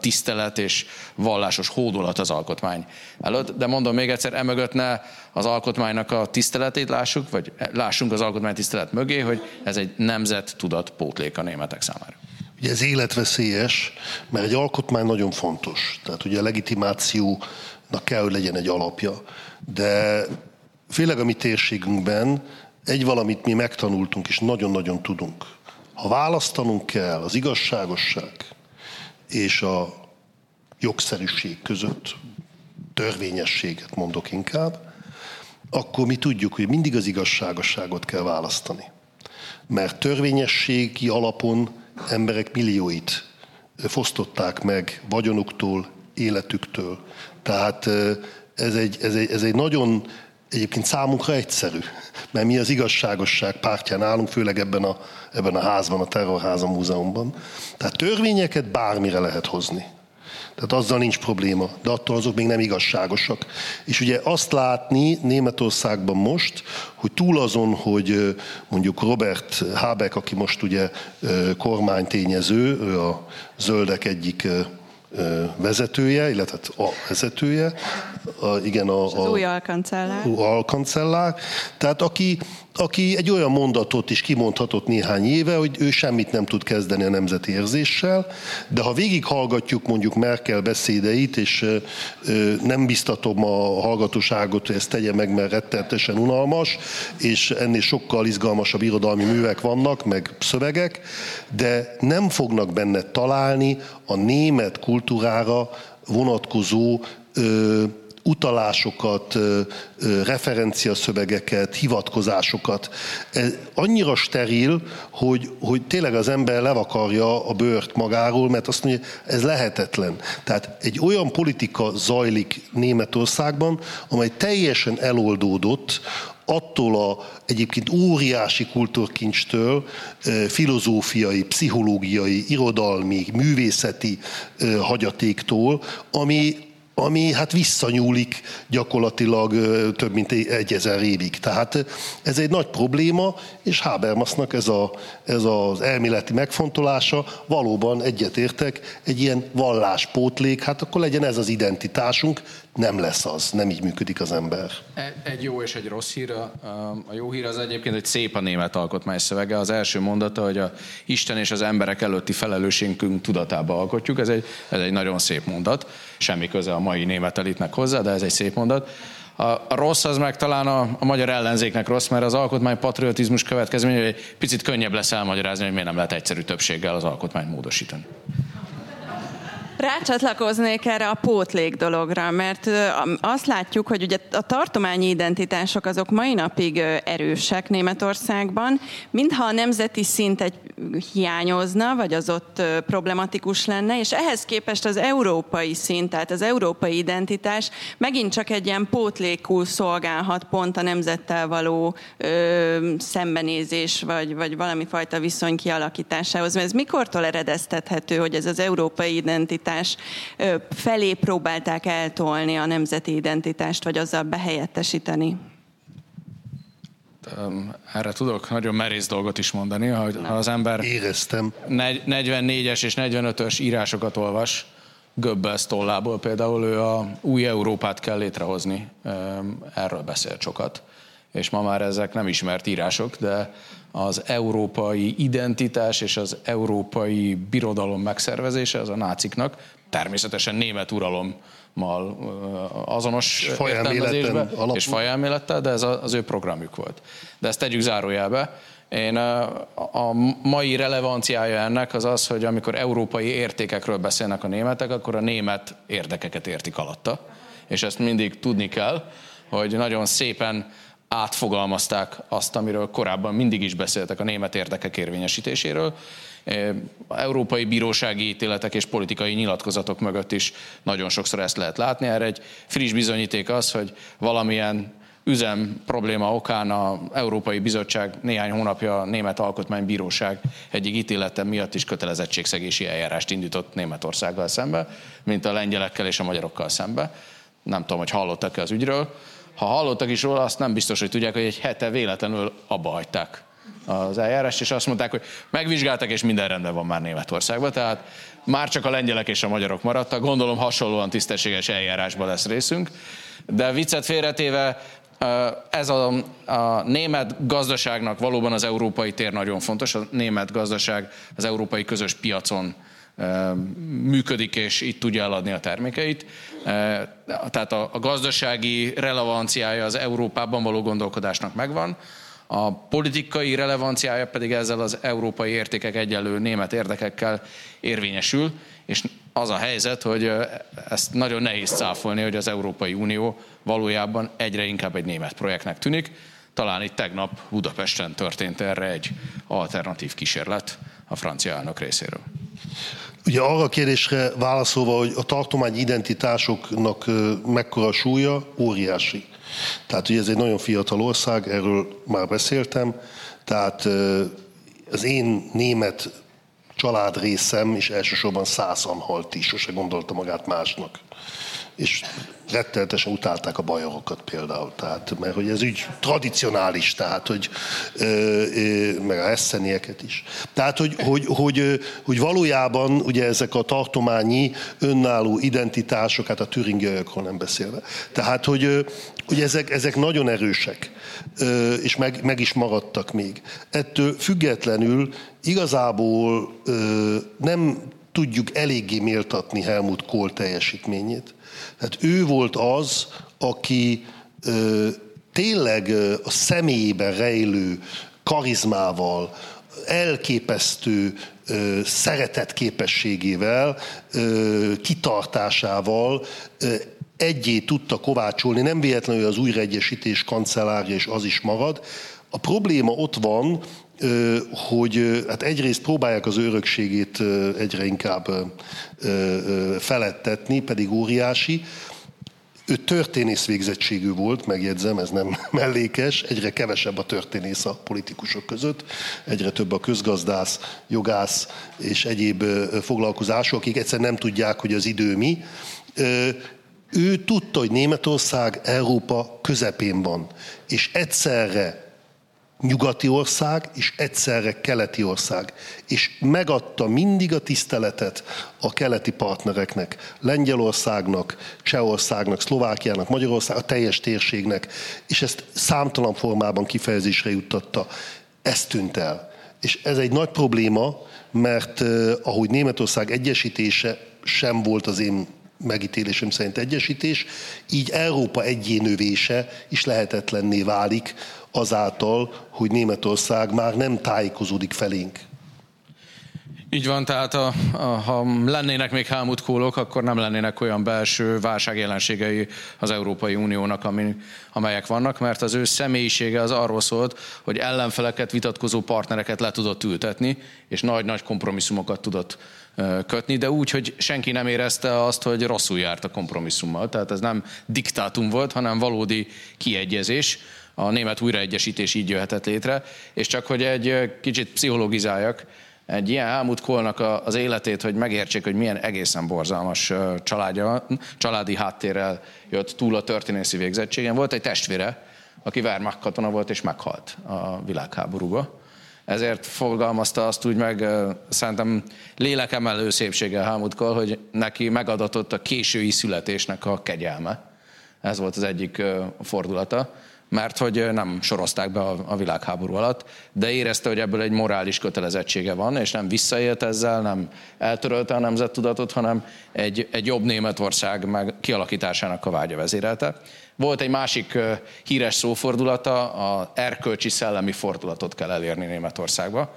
tisztelet és vallásos hódolat az alkotmány előtt. De mondom még egyszer, emögött ne az alkotmánynak a tiszteletét lássuk, vagy lássunk az alkotmány tisztelet mögé, hogy ez egy nemzet tudat pótlék a németek számára. Ugye ez életveszélyes, mert egy alkotmány nagyon fontos. Tehát ugye a legitimációnak kell, hogy legyen egy alapja. De főleg a mi térségünkben egy valamit mi megtanultunk, és nagyon-nagyon tudunk ha választanunk kell az igazságosság és a jogszerűség között, törvényességet mondok inkább, akkor mi tudjuk, hogy mindig az igazságosságot kell választani. Mert törvényességi alapon emberek millióit fosztották meg vagyonuktól, életüktől. Tehát ez egy, ez egy, ez egy nagyon egyébként számunkra egyszerű, mert mi az igazságosság pártján állunk, főleg ebben a, ebben a házban, a Terrorháza Múzeumban. Tehát törvényeket bármire lehet hozni. Tehát azzal nincs probléma, de attól azok még nem igazságosak. És ugye azt látni Németországban most, hogy túl azon, hogy mondjuk Robert Habeck, aki most ugye kormánytényező, ő a zöldek egyik vezetője, illetve a vezetője, a, igen, a, az a, új alkancellár. alkancellár. Tehát aki, aki egy olyan mondatot is kimondhatott néhány éve, hogy ő semmit nem tud kezdeni a nemzeti érzéssel, de ha végighallgatjuk mondjuk Merkel beszédeit, és nem biztatom a hallgatóságot, hogy ezt tegye meg, mert rettenetesen unalmas, és ennél sokkal izgalmasabb irodalmi művek vannak, meg szövegek, de nem fognak benne találni a német kultúrára vonatkozó utalásokat, referenciaszövegeket, hivatkozásokat. Ez annyira steril, hogy, hogy tényleg az ember levakarja a bőrt magáról, mert azt mondja, ez lehetetlen. Tehát egy olyan politika zajlik Németországban, amely teljesen eloldódott, attól a egyébként óriási kultúrkincstől, filozófiai, pszichológiai, irodalmi, művészeti hagyatéktól, ami ami hát visszanyúlik gyakorlatilag több mint egy ezer évig. Tehát ez egy nagy probléma, és Habermasnak ez, a, ez az elméleti megfontolása valóban egyetértek, egy ilyen valláspótlék, hát akkor legyen ez az identitásunk, nem lesz az, nem így működik az ember. E, egy jó és egy rossz hír. A jó hír az egyébként, hogy szép a német alkotmány szövege. Az első mondata, hogy a Isten és az emberek előtti felelősségünk tudatába alkotjuk. Ez egy, ez egy nagyon szép mondat. Semmi köze a mai német elitnek hozzá, de ez egy szép mondat. A rossz az meg talán a, a magyar ellenzéknek rossz, mert az alkotmány patriotizmus következménye, hogy picit könnyebb lesz elmagyarázni, hogy miért nem lehet egyszerű többséggel az alkotmányt módosítani. Rácsatlakoznék erre a pótlék dologra, mert azt látjuk, hogy ugye a tartományi identitások azok mai napig erősek Németországban, mintha a nemzeti szint egy hiányozna, vagy az ott problematikus lenne, és ehhez képest az európai szint, tehát az európai identitás megint csak egy ilyen pótlékul szolgálhat pont a nemzettel való ö, szembenézés, vagy, vagy valami fajta viszony kialakításához. Mert ez mikortól eredeztethető, hogy ez az európai identitás identitás felé próbálták eltolni a nemzeti identitást, vagy azzal behelyettesíteni? Erre tudok nagyon merész dolgot is mondani, hogy ha az ember Éreztem. 44-es és 45-ös írásokat olvas, Göbbels tollából például ő a új Európát kell létrehozni, erről beszél sokat. És ma már ezek nem ismert írások, de az európai identitás és az európai birodalom megszervezése az a náciknak természetesen német uralommal azonos értelmezésbe, és fajelmélettel, de ez az ő programjuk volt. De ezt tegyük zárójelbe. Én a mai relevanciája ennek az az, hogy amikor európai értékekről beszélnek a németek, akkor a német érdekeket értik alatta. És ezt mindig tudni kell, hogy nagyon szépen átfogalmazták azt, amiről korábban mindig is beszéltek a német érdekek érvényesítéséről. Európai bírósági ítéletek és politikai nyilatkozatok mögött is nagyon sokszor ezt lehet látni. Erre egy friss bizonyíték az, hogy valamilyen üzem probléma okán a Európai Bizottság néhány hónapja a Német Alkotmánybíróság egyik ítélete miatt is kötelezettségszegési eljárást indított Németországgal szembe, mint a lengyelekkel és a magyarokkal szembe. Nem tudom, hogy hallottak-e az ügyről. Ha hallottak is róla, azt nem biztos, hogy tudják, hogy egy hete véletlenül abba hagyták az eljárást, és azt mondták, hogy megvizsgáltak, és minden rendben van már Németországban, tehát már csak a lengyelek és a magyarok maradtak. Gondolom hasonlóan tisztességes eljárásban lesz részünk. De viccet félretéve, ez a, a német gazdaságnak valóban az európai tér nagyon fontos. A német gazdaság az európai közös piacon működik, és itt tudja eladni a termékeit. Tehát a, a gazdasági relevanciája az Európában való gondolkodásnak megvan. A politikai relevanciája pedig ezzel az európai értékek egyenlő német érdekekkel érvényesül, és az a helyzet, hogy ezt nagyon nehéz cáfolni, hogy az Európai Unió valójában egyre inkább egy német projektnek tűnik. Talán itt tegnap Budapesten történt erre egy alternatív kísérlet a francia elnök részéről. Ugye arra a kérdésre válaszolva, hogy a tartomány identitásoknak mekkora súlya, óriási. Tehát ugye ez egy nagyon fiatal ország, erről már beszéltem, tehát az én német családrészem is elsősorban százan halt is, sose gondolta magát másnak. És retteltesen utálták a bajorokat például, tehát, mert hogy ez úgy tradicionális, tehát, hogy ö, ö, meg a eszenieket is. Tehát, hogy, hogy, hogy, hogy valójában ugye ezek a tartományi önálló identitások, hát a türingiaiakról nem beszélve, tehát, hogy ugye ezek, ezek nagyon erősek, ö, és meg, meg is maradtak még. Ettől függetlenül igazából ö, nem tudjuk eléggé méltatni Helmut Kohl teljesítményét. Tehát ő volt az, aki ö, tényleg a személyében rejlő karizmával, elképesztő ö, szeretet képességével, ö, kitartásával ö, egyé tudta kovácsolni, nem véletlenül az újraegyesítés kancellárja, és az is marad. A probléma ott van, hogy hát egyrészt próbálják az örökségét egyre inkább felettetni, pedig óriási. Ő történész végzettségű volt, megjegyzem, ez nem [LAUGHS] mellékes, egyre kevesebb a történész a politikusok között, egyre több a közgazdász, jogász és egyéb foglalkozások, akik egyszer nem tudják, hogy az idő mi. Ő tudta, hogy Németország Európa közepén van, és egyszerre nyugati ország, és egyszerre keleti ország. És megadta mindig a tiszteletet a keleti partnereknek, Lengyelországnak, Csehországnak, Szlovákiának, Magyarország, a teljes térségnek, és ezt számtalan formában kifejezésre juttatta. Ez tűnt el. És ez egy nagy probléma, mert ahogy Németország egyesítése sem volt az én megítélésem szerint egyesítés, így Európa egyénővése is lehetetlenné válik azáltal, hogy Németország már nem tájékozódik felénk. Így van, tehát a, a, ha lennének még Helmut Kohlok, akkor nem lennének olyan belső válságjelenségei az Európai Uniónak, ami, amelyek vannak, mert az ő személyisége az arról szólt, hogy ellenfeleket, vitatkozó partnereket le tudott ültetni, és nagy-nagy kompromisszumokat tudott kötni, de úgy, hogy senki nem érezte azt, hogy rosszul járt a kompromisszummal. Tehát ez nem diktátum volt, hanem valódi kiegyezés a német újraegyesítés így jöhetett létre, és csak hogy egy kicsit pszichológizáljak, egy ilyen Helmut Kohlnak az életét, hogy megértsék, hogy milyen egészen borzalmas családja, családi háttérrel jött túl a történészi végzettségen. Volt egy testvére, aki Wehrmacht katona volt és meghalt a világháborúba. Ezért fogalmazta azt úgy meg, szerintem lélekemelő szépséggel Helmut Kohl, hogy neki megadatott a késői születésnek a kegyelme. Ez volt az egyik fordulata mert hogy nem sorozták be a, a világháború alatt, de érezte, hogy ebből egy morális kötelezettsége van, és nem visszaélt ezzel, nem eltörölte a nemzettudatot, hanem egy, egy jobb Németország meg kialakításának a vágya vezérelte. Volt egy másik híres szófordulata, a erkölcsi szellemi fordulatot kell elérni Németországba.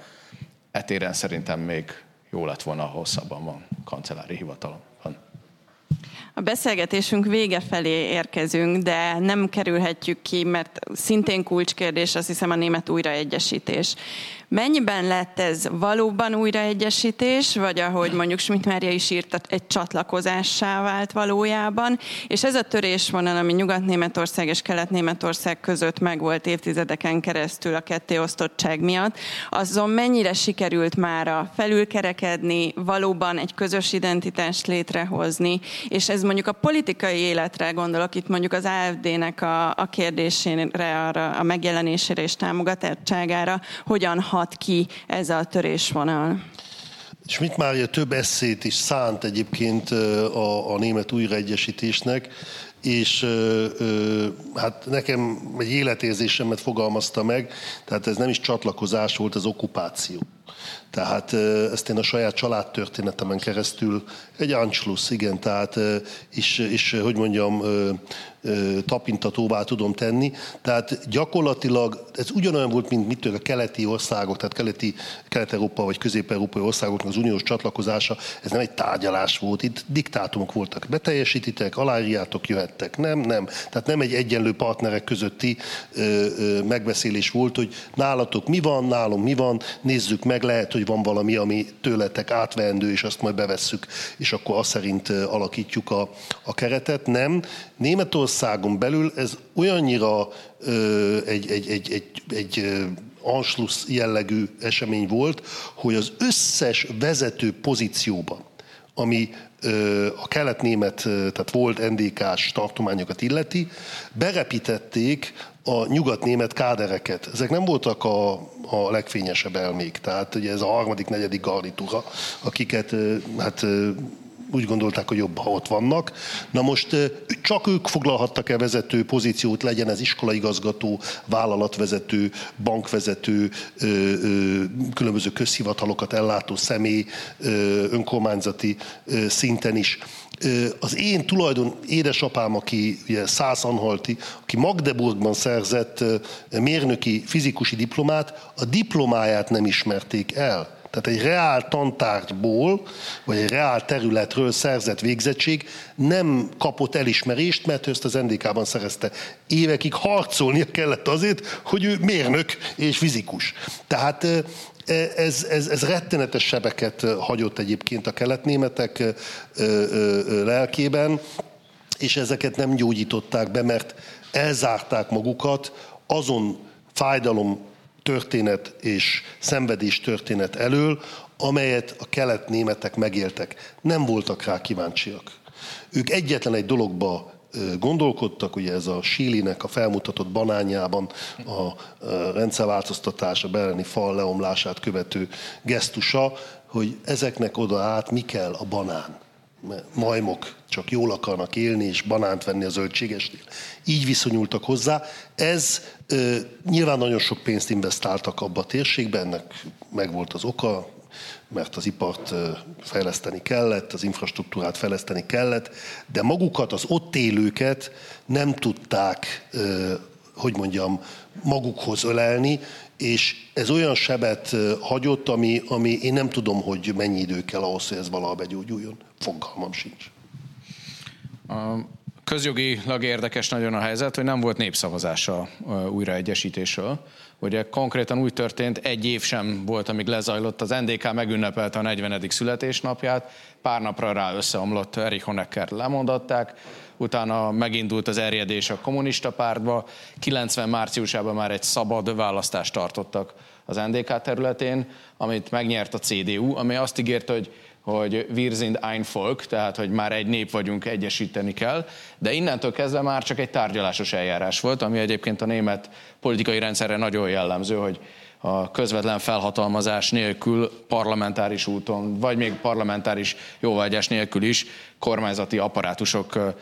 Etéren szerintem még jó lett volna, ha hosszabban van kancellári hivatalom. A beszélgetésünk vége felé érkezünk, de nem kerülhetjük ki, mert szintén kulcskérdés, azt hiszem a német újraegyesítés. Mennyiben lett ez valóban újraegyesítés, vagy ahogy mondjuk Schmidt Mária is írt, egy csatlakozássá vált valójában, és ez a törésvonal, ami Nyugat-Németország és Kelet-Németország között megvolt évtizedeken keresztül a kettéosztottság miatt, azon mennyire sikerült már a felülkerekedni, valóban egy közös identitást létrehozni, és ez mondjuk a politikai életre gondolok, itt mondjuk az AFD-nek a, a kérdésére, arra, a megjelenésére és támogatottságára, hogyan hat hat ki ez a törésvonal. Schmidt Mária több eszét is szánt egyébként a, a német újraegyesítésnek, és hát nekem egy életérzésemet fogalmazta meg, tehát ez nem is csatlakozás volt, ez okupáció. Tehát ezt én a saját családtörténetemen keresztül egy Anschluss, igen, tehát és, és hogy mondjam, tapintatóvá tudom tenni. Tehát gyakorlatilag ez ugyanolyan volt, mint mit a keleti országok, tehát keleti, Kelet-Európa vagy közép-európai országoknak az uniós csatlakozása, ez nem egy tárgyalás volt, itt diktátumok voltak. Beteljesítitek, aláírjátok, jöhettek. Nem, nem. Tehát nem egy egyenlő partnerek közötti ö, ö, megbeszélés volt, hogy nálatok mi van, nálom mi van, nézzük meg, lehet, hogy van valami, ami tőletek átveendő, és azt majd bevesszük, és akkor azt szerint alakítjuk a, a keretet. Nem. Németországon belül ez olyannyira ö, egy, egy, egy, egy, egy Anschluss jellegű esemény volt, hogy az összes vezető pozícióban, ami a kelet-német, tehát volt NDK-s tartományokat illeti, berepítették a nyugat-német kádereket. Ezek nem voltak a, a legfényesebb elmék, tehát ugye ez a harmadik, negyedik garnitúra, akiket hát úgy gondolták, hogy jobb, ha ott vannak. Na most csak ők foglalhattak el vezető pozíciót, legyen ez iskolaigazgató, vállalatvezető, bankvezető, különböző közhivatalokat ellátó személy, önkormányzati szinten is az én tulajdon édesapám, aki ugye Szászanhalti, aki Magdeburgban szerzett mérnöki fizikusi diplomát, a diplomáját nem ismerték el. Tehát egy reál tantárból, vagy egy reál területről szerzett végzettség nem kapott elismerést, mert ő ezt az NDK-ban szerezte. Évekig harcolnia kellett azért, hogy ő mérnök és fizikus. Tehát ez, ez, ez rettenetes sebeket hagyott egyébként a keletnémetek lelkében, és ezeket nem gyógyították be, mert elzárták magukat azon fájdalom történet és szenvedés történet elől, amelyet a kelet-németek megéltek. Nem voltak rá kíváncsiak. Ők egyetlen egy dologba gondolkodtak, ugye ez a Sílinek a felmutatott banányában a rendszerváltoztatás, a berlini fal leomlását követő gesztusa, hogy ezeknek oda át mi kell a banán majmok csak jól akarnak élni és banánt venni a zöldségesnél. Így viszonyultak hozzá. Ez nyilván nagyon sok pénzt investáltak abba a térségbe, ennek megvolt az oka, mert az ipart fejleszteni kellett, az infrastruktúrát fejleszteni kellett, de magukat, az ott élőket nem tudták, hogy mondjam, magukhoz ölelni, és ez olyan sebet hagyott, ami, ami én nem tudom, hogy mennyi idő kell ahhoz, hogy ez valaha begyógyuljon. Fogalmam sincs. A közjogilag érdekes nagyon a helyzet, hogy nem volt népszavazása újraegyesítésről. Ugye konkrétan úgy történt, egy év sem volt, amíg lezajlott, az NDK megünnepelte a 40. születésnapját, pár napra rá összeomlott Erich Honecker lemondatták, utána megindult az erjedés a kommunista pártba, 90 márciusában már egy szabad választást tartottak az NDK területén, amit megnyert a CDU, ami azt ígérte, hogy hogy wir sind ein Volk, tehát hogy már egy nép vagyunk, egyesíteni kell, de innentől kezdve már csak egy tárgyalásos eljárás volt, ami egyébként a német politikai rendszerre nagyon jellemző, hogy a közvetlen felhatalmazás nélkül parlamentáris úton, vagy még parlamentáris jóvágyás nélkül is kormányzati apparátusok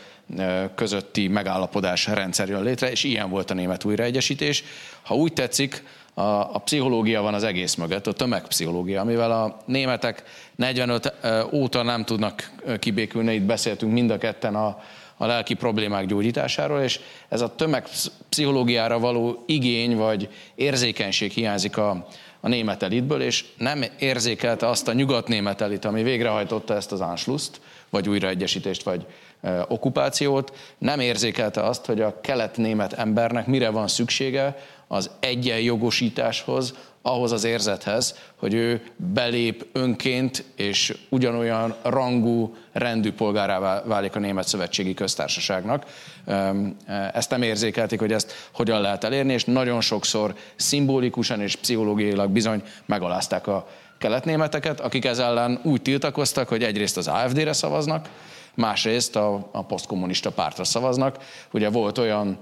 közötti megállapodás rendszer jön létre, és ilyen volt a német újraegyesítés. Ha úgy tetszik, a, a pszichológia van az egész mögött, a tömegpszichológia, amivel a németek 45 óta nem tudnak kibékülni, itt beszéltünk mind a ketten a, a lelki problémák gyógyításáról, és ez a tömegpszichológiára való igény vagy érzékenység hiányzik a, a német elitből, és nem érzékelte azt a nyugat-német elit, ami végrehajtotta ezt az Anschlusst, vagy újraegyesítést, vagy okupációt, nem érzékelte azt, hogy a kelet-német embernek mire van szüksége az egyenjogosításhoz, ahhoz az érzethez, hogy ő belép önként, és ugyanolyan rangú, rendű polgárává válik a Német Szövetségi Köztársaságnak. Ezt nem érzékelték, hogy ezt hogyan lehet elérni, és nagyon sokszor szimbolikusan és pszichológiailag bizony megalázták a keletnémeteket, akik ez ellen úgy tiltakoztak, hogy egyrészt az AFD-re szavaznak, másrészt a, a posztkommunista pártra szavaznak. Ugye volt olyan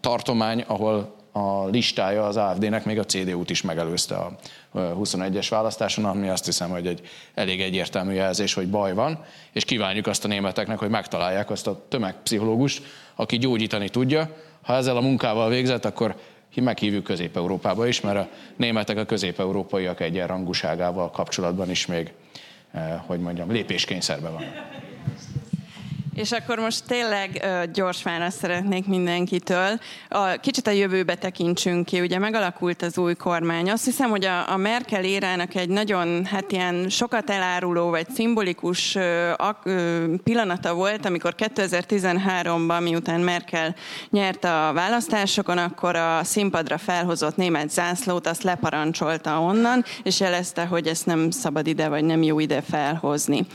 tartomány, ahol a listája az AFD-nek még a CDU-t is megelőzte a 21-es választáson, ami azt hiszem, hogy egy elég egyértelmű jelzés, hogy baj van, és kívánjuk azt a németeknek, hogy megtalálják azt a tömegpszichológust, aki gyógyítani tudja. Ha ezzel a munkával végzett, akkor meghívjuk Közép-Európába is, mert a németek a közép-európaiak egyenrangúságával kapcsolatban is még, hogy mondjam, lépéskényszerben van. És akkor most tényleg gyors választ szeretnék mindenkitől. A, kicsit a jövőbe tekintsünk ki. Ugye megalakult az új kormány. Azt hiszem, hogy a, a Merkel érának egy nagyon, hát ilyen sokat eláruló, vagy szimbolikus ö, ö, pillanata volt, amikor 2013-ban, miután Merkel nyert a választásokon, akkor a színpadra felhozott német zászlót, azt leparancsolta onnan, és jelezte, hogy ezt nem szabad ide, vagy nem jó ide felhozni.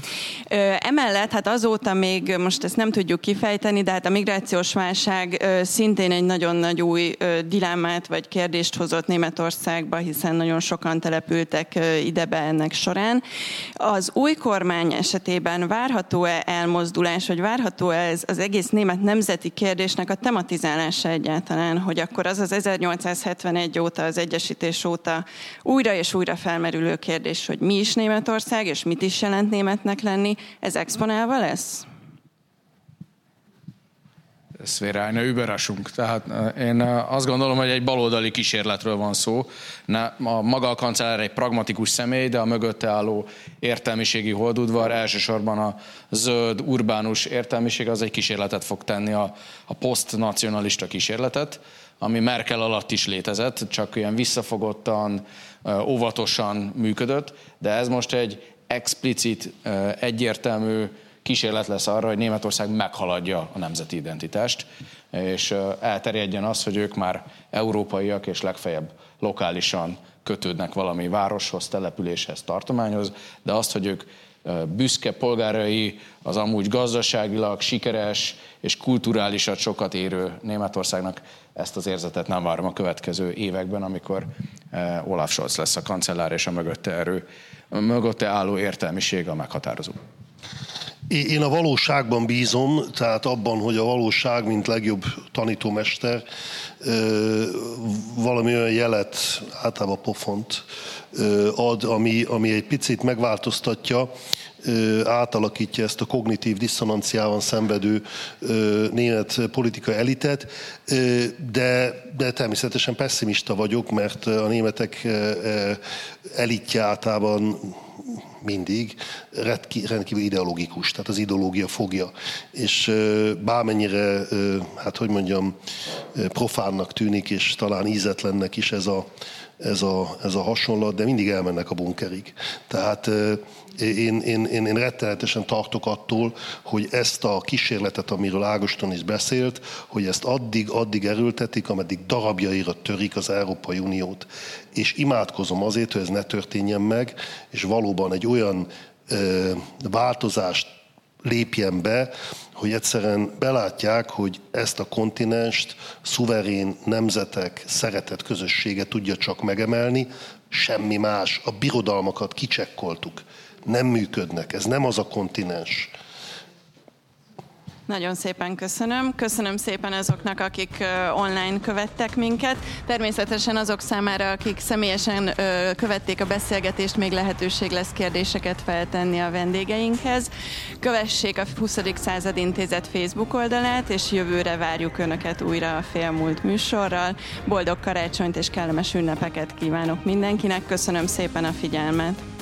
Ö, emellett, hát azóta még most most ezt nem tudjuk kifejteni, de hát a migrációs válság szintén egy nagyon nagy új dilemmát vagy kérdést hozott Németországba, hiszen nagyon sokan települtek idebe ennek során. Az új kormány esetében várható-e elmozdulás, vagy várható-e ez az egész német nemzeti kérdésnek a tematizálása egyáltalán, hogy akkor az az 1871 óta, az Egyesítés óta újra és újra felmerülő kérdés, hogy mi is Németország, és mit is jelent németnek lenni, ez exponálva lesz? Ez wäre eine Überraschung. Tehát eh, én azt gondolom, hogy egy baloldali kísérletről van szó. Ne, a maga a kancellár egy pragmatikus személy, de a mögötte álló értelmiségi holdudvar, elsősorban a zöld, urbánus értelmiség az egy kísérletet fog tenni, a, a posztnacionalista kísérletet, ami Merkel alatt is létezett, csak ilyen visszafogottan, óvatosan működött, de ez most egy explicit, egyértelmű kísérlet lesz arra, hogy Németország meghaladja a nemzeti identitást, és elterjedjen az, hogy ők már európaiak, és legfeljebb lokálisan kötődnek valami városhoz, településhez, tartományhoz, de azt, hogy ők büszke polgárai, az amúgy gazdaságilag sikeres és kulturálisat sokat érő Németországnak ezt az érzetet nem várom a következő években, amikor Olaf Scholz lesz a kancellár, és a mögötte, erő, a mögötte álló értelmiség a meghatározó. Én a valóságban bízom, tehát abban, hogy a valóság, mint legjobb tanítómester, valami olyan jelet, általában pofont ad, ami, ami egy picit megváltoztatja, átalakítja ezt a kognitív diszonanciában szenvedő német politika elitet, de, de természetesen pessimista vagyok, mert a németek elitje általában mindig rendkívül ideológikus, tehát az ideológia fogja. És bármennyire, hát hogy mondjam, profánnak tűnik, és talán ízetlennek is ez a, ez a, ez a hasonlat, de mindig elmennek a bunkerig. Tehát én, én, én, én rettenetesen tartok attól, hogy ezt a kísérletet, amiről Ágoston is beszélt, hogy ezt addig, addig erőltetik, ameddig darabjaira törik az Európai Uniót. És imádkozom azért, hogy ez ne történjen meg, és valóban egy olyan ö, változást lépjen be, hogy egyszerűen belátják, hogy ezt a kontinenst szuverén nemzetek szeretett közössége tudja csak megemelni, semmi más. A birodalmakat kicsekkoltuk nem működnek. Ez nem az a kontinens. Nagyon szépen köszönöm. Köszönöm szépen azoknak, akik online követtek minket. Természetesen azok számára, akik személyesen követték a beszélgetést, még lehetőség lesz kérdéseket feltenni a vendégeinkhez. Kövessék a 20. század intézet Facebook oldalát, és jövőre várjuk Önöket újra a félmúlt műsorral. Boldog karácsonyt és kellemes ünnepeket kívánok mindenkinek. Köszönöm szépen a figyelmet.